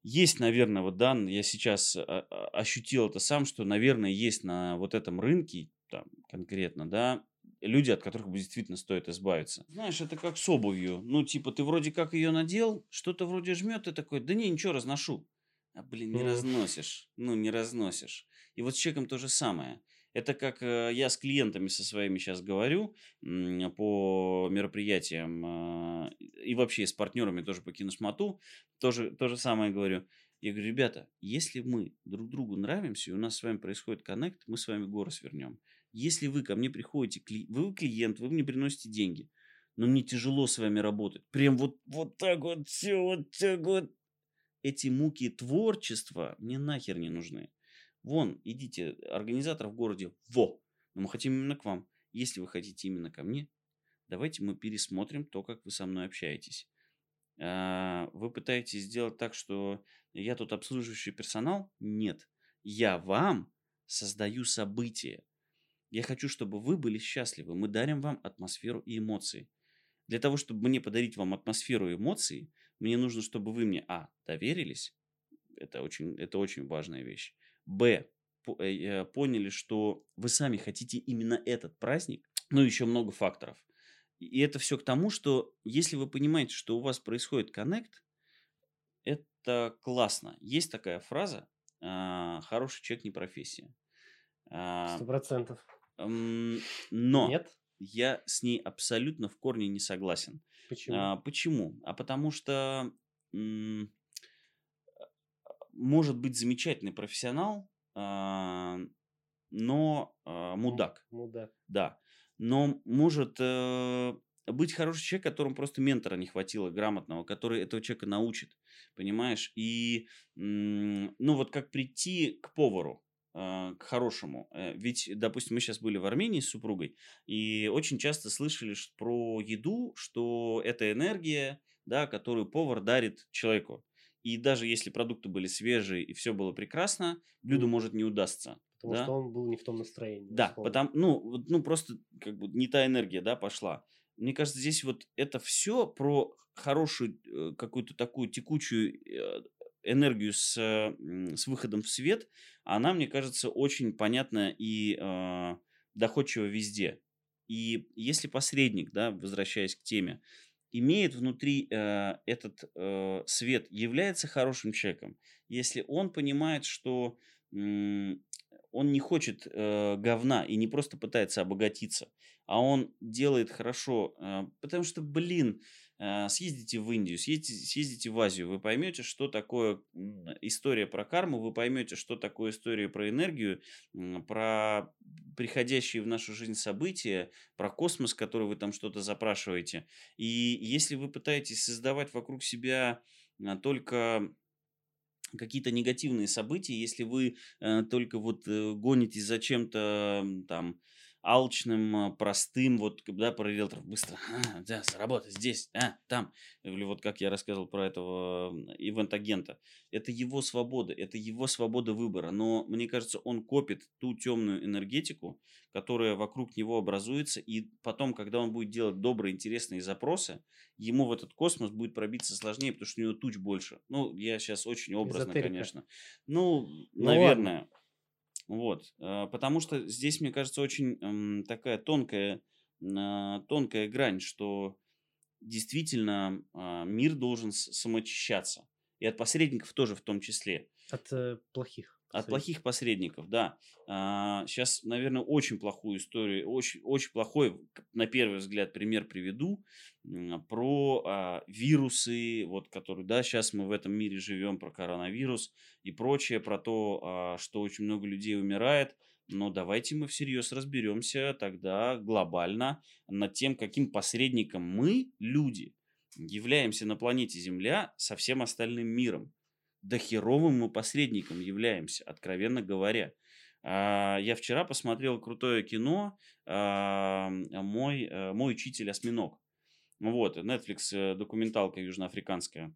Speaker 1: есть, наверное, вот да, я сейчас а, ощутил это сам, что, наверное, есть на вот этом рынке, там, конкретно, да, люди, от которых бы действительно стоит избавиться. Знаешь, это как с обувью. Ну, типа, ты вроде как ее надел, что-то вроде жмет, ты такой, да не, ничего, разношу. А, блин, не разносишь. Ну, не разносишь. И вот с человеком то же самое. Это как э, я с клиентами со своими сейчас говорю по мероприятиям а, и вообще с партнерами тоже по киношмату, тоже то же самое говорю. Я говорю, ребята, если мы друг другу нравимся, и у нас с вами происходит коннект, мы с вами горы свернем. Если вы ко мне приходите, вы клиент, вы мне приносите деньги, но мне тяжело с вами работать. Прям вот, вот так вот, все вот так вот. Эти муки творчества мне нахер не нужны. Вон, идите, организатор в городе, во, но мы хотим именно к вам. Если вы хотите именно ко мне, давайте мы пересмотрим то, как вы со мной общаетесь. А, вы пытаетесь сделать так, что я тут обслуживающий персонал? Нет. Я вам создаю события. Я хочу, чтобы вы были счастливы. Мы дарим вам атмосферу и эмоции. Для того, чтобы мне подарить вам атмосферу и эмоции, мне нужно, чтобы вы мне, а, доверились. Это очень, это очень важная вещь. Б, э, поняли, что вы сами хотите именно этот праздник, ну, еще много факторов. И это все к тому, что если вы понимаете, что у вас происходит коннект, это классно. Есть такая фраза а, «хороший человек не профессия».
Speaker 2: А, Сто процентов.
Speaker 1: Но Нет? я с ней абсолютно в корне не согласен.
Speaker 2: Почему? А,
Speaker 1: почему? А потому что может быть замечательный профессионал, а, но а, мудак.
Speaker 2: Мудак.
Speaker 1: Да. Но может э, быть хороший человек, которому просто ментора не хватило грамотного, который этого человека научит, понимаешь? И, ну вот как прийти к повару, а, к хорошему. Э, ведь, допустим, мы сейчас были в Армении с супругой, и очень часто слышали про еду, что это энергия, да, которую повар дарит человеку. И даже если продукты были свежие и все было прекрасно, блюдо может не удастся.
Speaker 2: Потому да? что он был не в том настроении.
Speaker 1: Да, потому, ну, ну просто как бы не та энергия, да, пошла. Мне кажется, здесь вот это все про хорошую э, какую-то такую текучую э, энергию с, с выходом в свет, она, мне кажется, очень понятна и э, доходчива везде. И если посредник, да, возвращаясь к теме, имеет внутри э, этот э, свет, является хорошим человеком, если он понимает, что м, он не хочет э, говна и не просто пытается обогатиться, а он делает хорошо, э, потому что, блин, э, съездите в Индию, съездите, съездите в Азию, вы поймете, что такое история про карму, вы поймете, что такое история про энергию, про приходящие в нашу жизнь события, про космос, который вы там что-то запрашиваете. И если вы пытаетесь создавать вокруг себя а, только какие-то негативные события, если вы э, только вот э, гонитесь за чем-то там алчным, а, простым, вот, да, про риэлторов быстро, а, да, заработать здесь, а, там, или вот как я рассказывал про этого ивент-агента, это его свобода, это его свобода выбора, но мне кажется, он копит ту темную энергетику, которая вокруг него образуется, и потом, когда он будет делать добрые, интересные запросы, ему в этот космос будет пробиться сложнее, потому что у него туч больше. Ну, я сейчас очень образно, Эзотерика. конечно. Ну, ну наверное. Ладно. Вот, э, потому что здесь, мне кажется, очень такая тонкая, тонкая грань, что действительно а, мир должен самоочищаться. И от посредников тоже в том числе.
Speaker 2: От э, плохих.
Speaker 1: От плохих посредников, да. А, сейчас, наверное, очень плохую историю, очень, очень плохой, на первый взгляд, пример приведу про а, вирусы, вот, которые, да, сейчас мы в этом мире живем, про коронавирус и прочее, про то, а, что очень много людей умирает. Но давайте мы всерьез разберемся тогда глобально над тем, каким посредником мы, люди, являемся на планете Земля со всем остальным миром да херовым мы посредником являемся, откровенно говоря. А, я вчера посмотрел крутое кино а, «Мой, э, мой учитель осьминог». Вот, Netflix э, документалка южноафриканская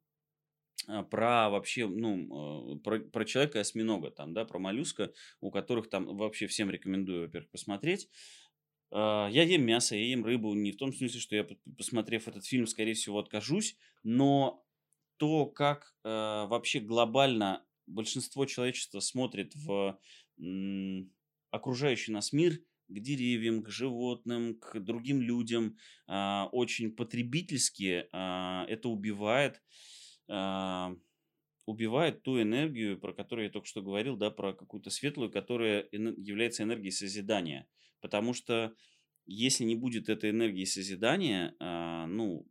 Speaker 1: а, про вообще, ну, э, про, про человека осьминога, там, да, про моллюска, у которых там вообще всем рекомендую, во-первых, посмотреть. Я ем мясо, я ем рыбу, не в том смысле, что я, посмотрев этот фильм, скорее всего, откажусь, но то, как э, вообще глобально большинство человечества смотрит в м, окружающий нас мир, к деревьям, к животным, к другим людям, э, очень потребительски, э, это убивает, э, убивает ту энергию, про которую я только что говорил, да, про какую-то светлую, которая является энергией созидания. Потому что если не будет этой энергии созидания, ну,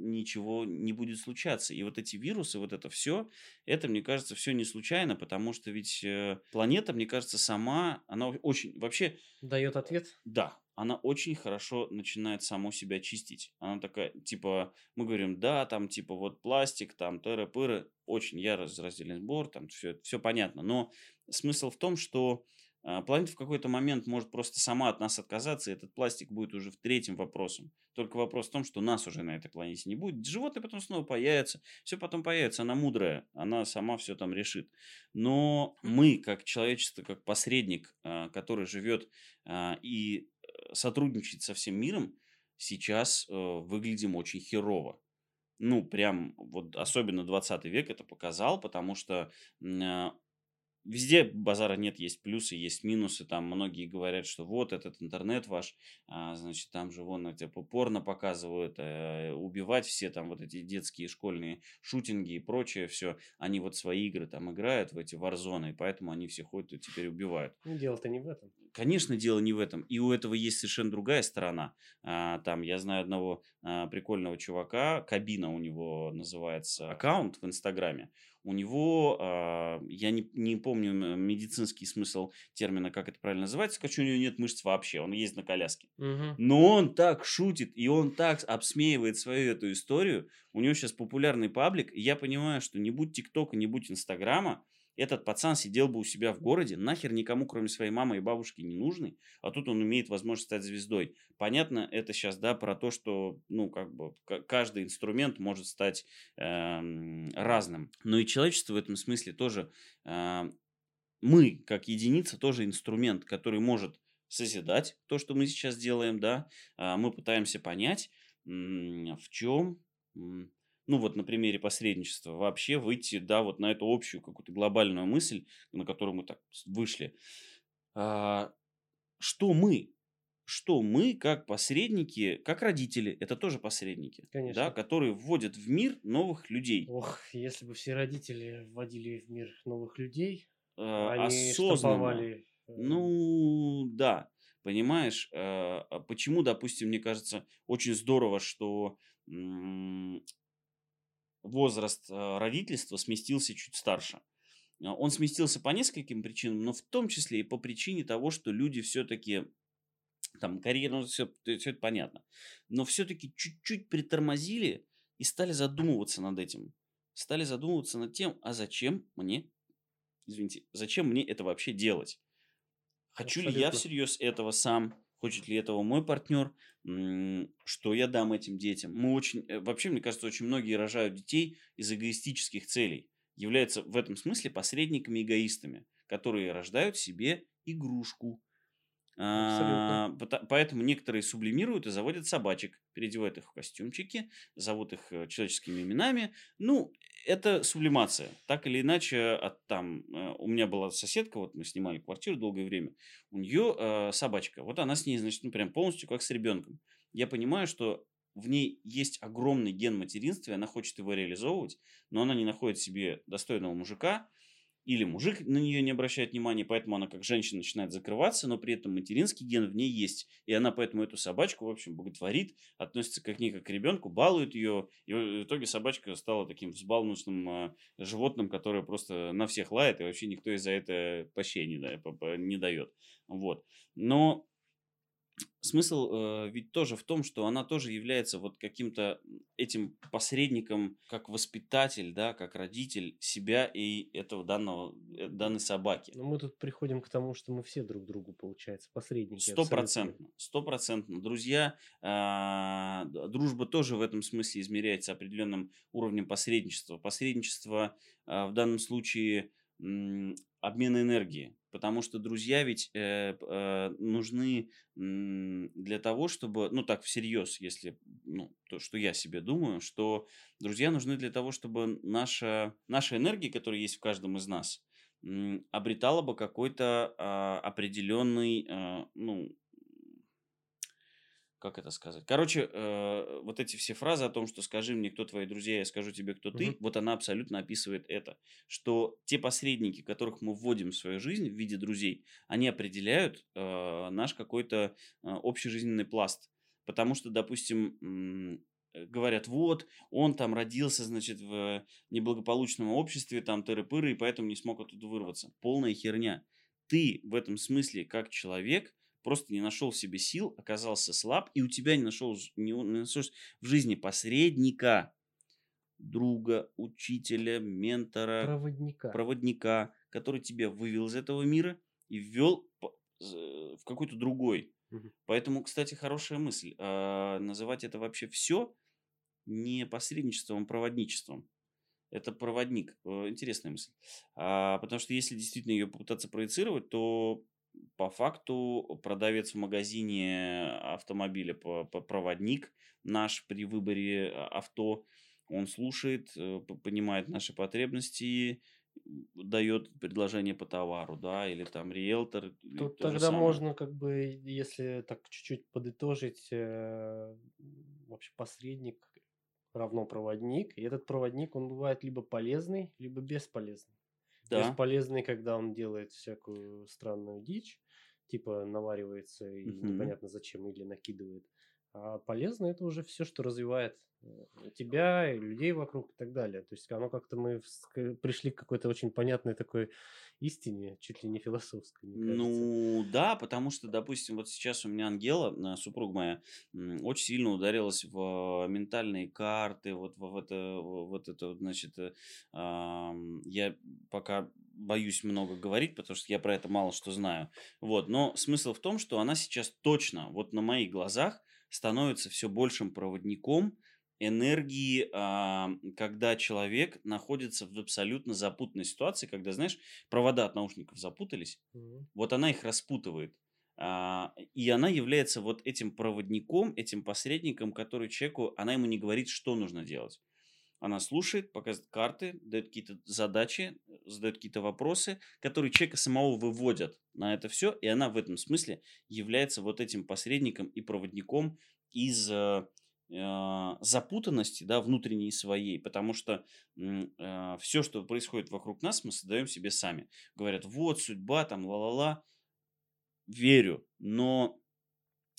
Speaker 1: ничего не будет случаться. И вот эти вирусы, вот это все, это, мне кажется, все не случайно, потому что ведь э, планета, мне кажется, сама, она очень, вообще...
Speaker 2: Дает ответ?
Speaker 1: Да, она очень хорошо начинает саму себя чистить. Она такая, типа, мы говорим, да, там, типа, вот пластик, там, тыры-пыры, очень я раздельный сбор, там, все, все понятно. Но смысл в том, что планета в какой-то момент может просто сама от нас отказаться, и этот пластик будет уже в третьем вопросом. Только вопрос в том, что нас уже на этой планете не будет. Животные потом снова появятся, все потом появится, она мудрая, она сама все там решит. Но мы, как человечество, как посредник, а, который живет а, и э, сотрудничает со всем миром, сейчас э, выглядим очень херово ну, прям, вот особенно 20 век это показал, потому что Везде базара нет, есть плюсы, есть минусы. Там многие говорят, что вот этот интернет ваш, а, значит, там же вон типа порно показывают, э, убивать все там вот эти детские школьные шутинги и прочее все. Они вот свои игры там играют в эти варзоны, и поэтому они все ходят и теперь убивают.
Speaker 2: Ну, дело-то не в этом.
Speaker 1: Конечно, дело не в этом. И у этого есть совершенно другая сторона. А, там я знаю одного а, прикольного чувака, кабина у него называется аккаунт в Инстаграме у него, э, я не, не помню медицинский смысл термина, как это правильно называется, скажу, у него нет мышц вообще, он ездит на коляске. Угу. Но он так шутит, и он так обсмеивает свою эту историю. У него сейчас популярный паблик, и я понимаю, что не будь ТикТока, не будь Инстаграма, этот пацан сидел бы у себя в городе, нахер никому, кроме своей мамы и бабушки, не нужный, а тут он имеет возможность стать звездой. Понятно, это сейчас, да, про то, что, ну, как бы, каждый инструмент может стать э, разным. Но и человечество в этом смысле тоже, э, мы, как единица, тоже инструмент, который может созидать то, что мы сейчас делаем, да, э, мы пытаемся понять, в чем ну вот на примере посредничества, вообще выйти, да, вот на эту общую какую-то глобальную мысль, на которую мы так вышли. А, что мы? что мы, как посредники, как родители, это тоже посредники, да,
Speaker 2: Конечно.
Speaker 1: которые вводят в мир новых людей.
Speaker 2: Ох, если бы все родители вводили в мир новых людей,
Speaker 1: э,
Speaker 2: а они
Speaker 1: осознанно.
Speaker 2: штамповали э,
Speaker 1: Ну, да, понимаешь, э, а почему, допустим, мне кажется, очень здорово, что возраст э, родительства сместился чуть старше. А, Он сместился по нескольким причинам, но в том числе и по причине того, что люди все-таки там карьера, ну, все, все это понятно, но все-таки чуть-чуть притормозили и стали задумываться над этим. Стали задумываться над тем, а зачем мне, извините, зачем мне это вообще делать? Хочу ли я
Speaker 2: абсолютно.
Speaker 1: всерьез этого сам? Хочет ли этого мой партнер? Что я дам этим детям? Мы очень, э, вообще, мне кажется, очень многие рожают детей из эгоистических целей. Являются в этом смысле посредниками-эгоистами, которые рождают себе игрушку. А, Поэтому некоторые сублимируют и заводят собачек, переодевают их в костюмчики, зовут их э, человеческими именами. Ну, это сублимация. Так или иначе, от там, э, у меня была соседка, вот мы снимали квартиру долгое время, у нее собачка. Вот она с ней, значит, ну, прям полностью как с ребенком. Я понимаю, что в ней есть огромный ген материнства, и она хочет его реализовывать, но она не находит себе достойного мужика, или мужик на нее не обращает внимания, поэтому она как женщина начинает закрываться, но при этом материнский ген в ней есть. И она поэтому эту собачку, в общем, боготворит, относится к ней как к ребенку, балует ее. И в итоге собачка стала таким взбалмошным э, животным, которое просто на всех лает, и вообще никто из за это пощения не, да- не дает. Вот. Но смысл э, ведь тоже в том, что она тоже является вот каким-то этим посредником, как воспитатель, да, как родитель себя и этого данного, э, данной собаки.
Speaker 2: Но мы тут приходим к тому, что мы все друг другу, получается, посредники.
Speaker 1: Сто
Speaker 2: абсолютные.
Speaker 1: процентно, сто процентно. Друзья, д- дружба тоже в этом смысле измеряется определенным уровнем посредничества. Посредничество а, в данном случае м, обмен энергии, потому что друзья ведь э, э, нужны для того, чтобы, ну так всерьез, если, ну, то, что я себе думаю, что друзья нужны для того, чтобы наша, наша энергия, которая есть в каждом из нас, обретала бы какой-то а, определенный, а, ну, как это сказать? Короче, э, вот эти все фразы о том, что скажи мне, кто твои друзья, я скажу тебе, кто ты,
Speaker 2: Мгм.
Speaker 1: вот она абсолютно описывает это, что те посредники, которых мы вводим в свою жизнь в виде друзей, они определяют э, наш какой-то э, общий жизненный пласт. Потому что, допустим, э, говорят, вот, он там родился, значит, в неблагополучном обществе, там тыры-пыры, и поэтому не смог оттуда вырваться. Полная херня. Ты в этом смысле, как человек, просто не нашел в себе сил, оказался слаб, и у тебя не нашел не, не нашлось в жизни посредника, друга, учителя, ментора,
Speaker 2: Проводника.
Speaker 1: проводника, который тебя вывел из этого мира и ввел з- в какой-то другой.
Speaker 2: Мгм.
Speaker 1: Поэтому, кстати, хорошая мысль. а, называть это вообще все не посредничеством, а проводничеством. Это проводник. Э, Интересная мысль. А, потому что если действительно ее попытаться проецировать, то по факту продавец в магазине автомобиля, проводник наш при выборе а, авто, он слушает, э, понимает наши потребности, дает предложение по товару, да, или там риэлтор.
Speaker 2: Тут
Speaker 1: то
Speaker 2: тогда можно, как бы, если так чуть-чуть подытожить, э, вообще посредник равно проводник. И этот проводник, он бывает либо полезный, либо бесполезный.
Speaker 1: Да.
Speaker 2: Бесполезный, когда он делает всякую странную дичь, типа наваривается и
Speaker 1: Мгм.
Speaker 2: непонятно зачем или накидывает. А полезно это уже все, что развивает э, тебя и людей вокруг и так далее. То есть оно как-то мы пришли к какой-то очень понятной такой истине, чуть ли не философской.
Speaker 1: Ну да, потому что, допустим, вот сейчас у меня Ангела, э, супруга моя, очень сильно ударилась в ментальные карты, вот в, в это, вот это, значит, э, я пока боюсь много говорить, потому что я про это мало что знаю. Вот, но смысл в том, что она сейчас точно, вот на моих глазах, становится все большим проводником энергии, а, когда человек находится в абсолютно запутанной ситуации, когда, знаешь, провода от наушников запутались,
Speaker 2: Мгм.
Speaker 1: вот она их распутывает. А, И она является вот этим проводником, этим посредником, который человеку, она ему не говорит, что нужно делать. Она слушает, показывает карты, дает какие-то задачи, задает какие-то вопросы, которые человека самого выводят на это все, и она в этом смысле является вот этим посредником и проводником из э, э, запутанности, да, внутренней своей, потому что э, все, что происходит вокруг нас, мы создаем себе сами. Говорят, вот судьба, там, ла-ла-ла. Верю, но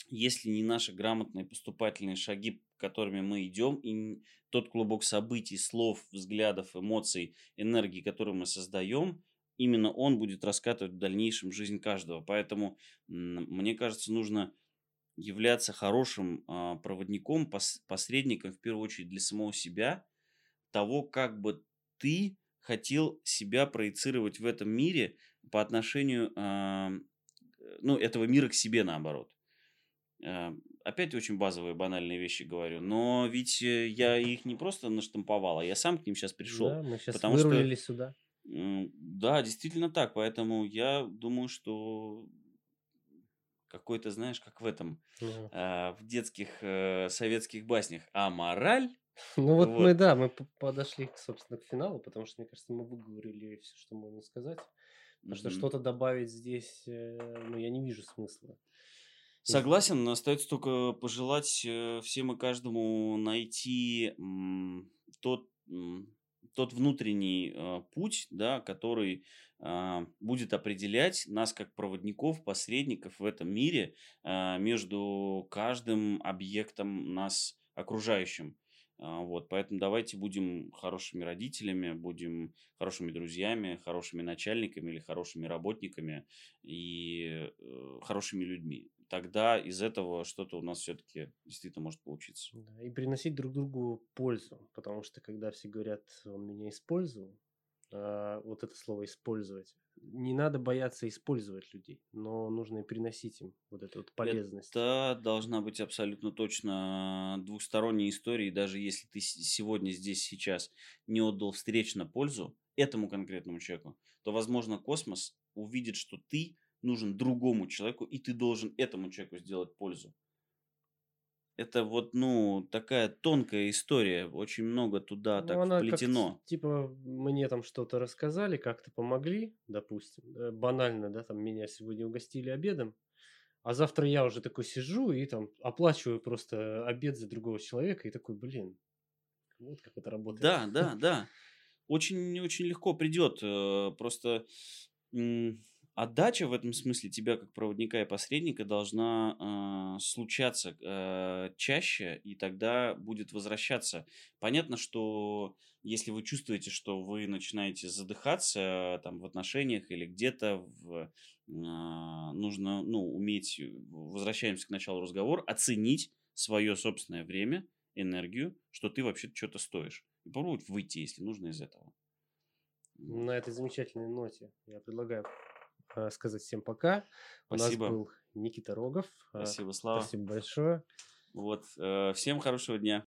Speaker 1: если не наши грамотные поступательные шаги, которыми мы идем, и тот клубок событий, слов, взглядов, эмоций, энергии, которую мы создаем, именно он будет раскатывать в дальнейшем жизнь каждого. Поэтому, мне кажется, нужно являться хорошим э, проводником, пос, посредником, в первую очередь, для самого себя, того, как бы ты хотел себя проецировать в этом мире по отношению, ну, этого мира к себе наоборот. Опять очень базовые, банальные вещи говорю, но ведь э, я их не просто наштамповал, а я сам к ним сейчас пришел.
Speaker 2: Да, мы сейчас потому вырулили что, сюда.
Speaker 1: Да, действительно так, поэтому я думаю, что какой-то, знаешь, как в этом, угу. э, в детских э, советских баснях, а мораль...
Speaker 2: Ну вот, вот мы, да, мы подошли, собственно, к финалу, потому что, мне кажется, мы выговорили все, что можно сказать. Потому что что-то добавить здесь, э, ну, я не вижу смысла.
Speaker 1: Согласен, остается только пожелать э, всем и каждому найти тот, тот внутренний э, путь, да, который э, будет определять нас как проводников, посредников в этом мире э, между каждым объектом нас окружающим. А, вот, поэтому давайте будем хорошими родителями, будем хорошими друзьями, хорошими начальниками или хорошими работниками и э, хорошими людьми. Тогда из этого что-то у нас все-таки действительно может получиться.
Speaker 2: Да, и приносить друг другу пользу, потому что когда все говорят, он меня использовал, а, вот это слово использовать, не надо бояться использовать людей, но нужно и приносить им вот эту вот полезность.
Speaker 1: Это должна быть абсолютно точно двухсторонняя история, и даже если ты сегодня здесь сейчас не отдал встречно пользу этому конкретному человеку, то, возможно, космос увидит, что ты нужен другому человеку, и ты должен этому человеку сделать пользу это вот, ну, такая тонкая история, очень много туда ну, так она вплетено.
Speaker 2: Типа, мне там что-то рассказали, как-то помогли, допустим, банально, да, там меня сегодня угостили обедом, а завтра я уже такой сижу и там оплачиваю просто обед за другого человека и такой, блин, вот как это работает.
Speaker 1: Да, да, да. Очень-очень легко придет. Э, просто отдача в этом смысле тебя как проводника и посредника должна э, случаться э, чаще, и тогда будет возвращаться. Понятно, что если вы чувствуете, что вы начинаете задыхаться там в отношениях или где-то, в, э, нужно ну, уметь, возвращаемся к началу разговора, оценить свое собственное время, энергию, что ты вообще что-то стоишь. И попробовать выйти, если нужно, из этого.
Speaker 2: На этой замечательной ноте я предлагаю Э, сказать всем пока. Спасибо. У нас был Никита Рогов.
Speaker 1: Э, Спасибо, Слава.
Speaker 2: Спасибо большое.
Speaker 1: Вот, э, всем хорошего дня.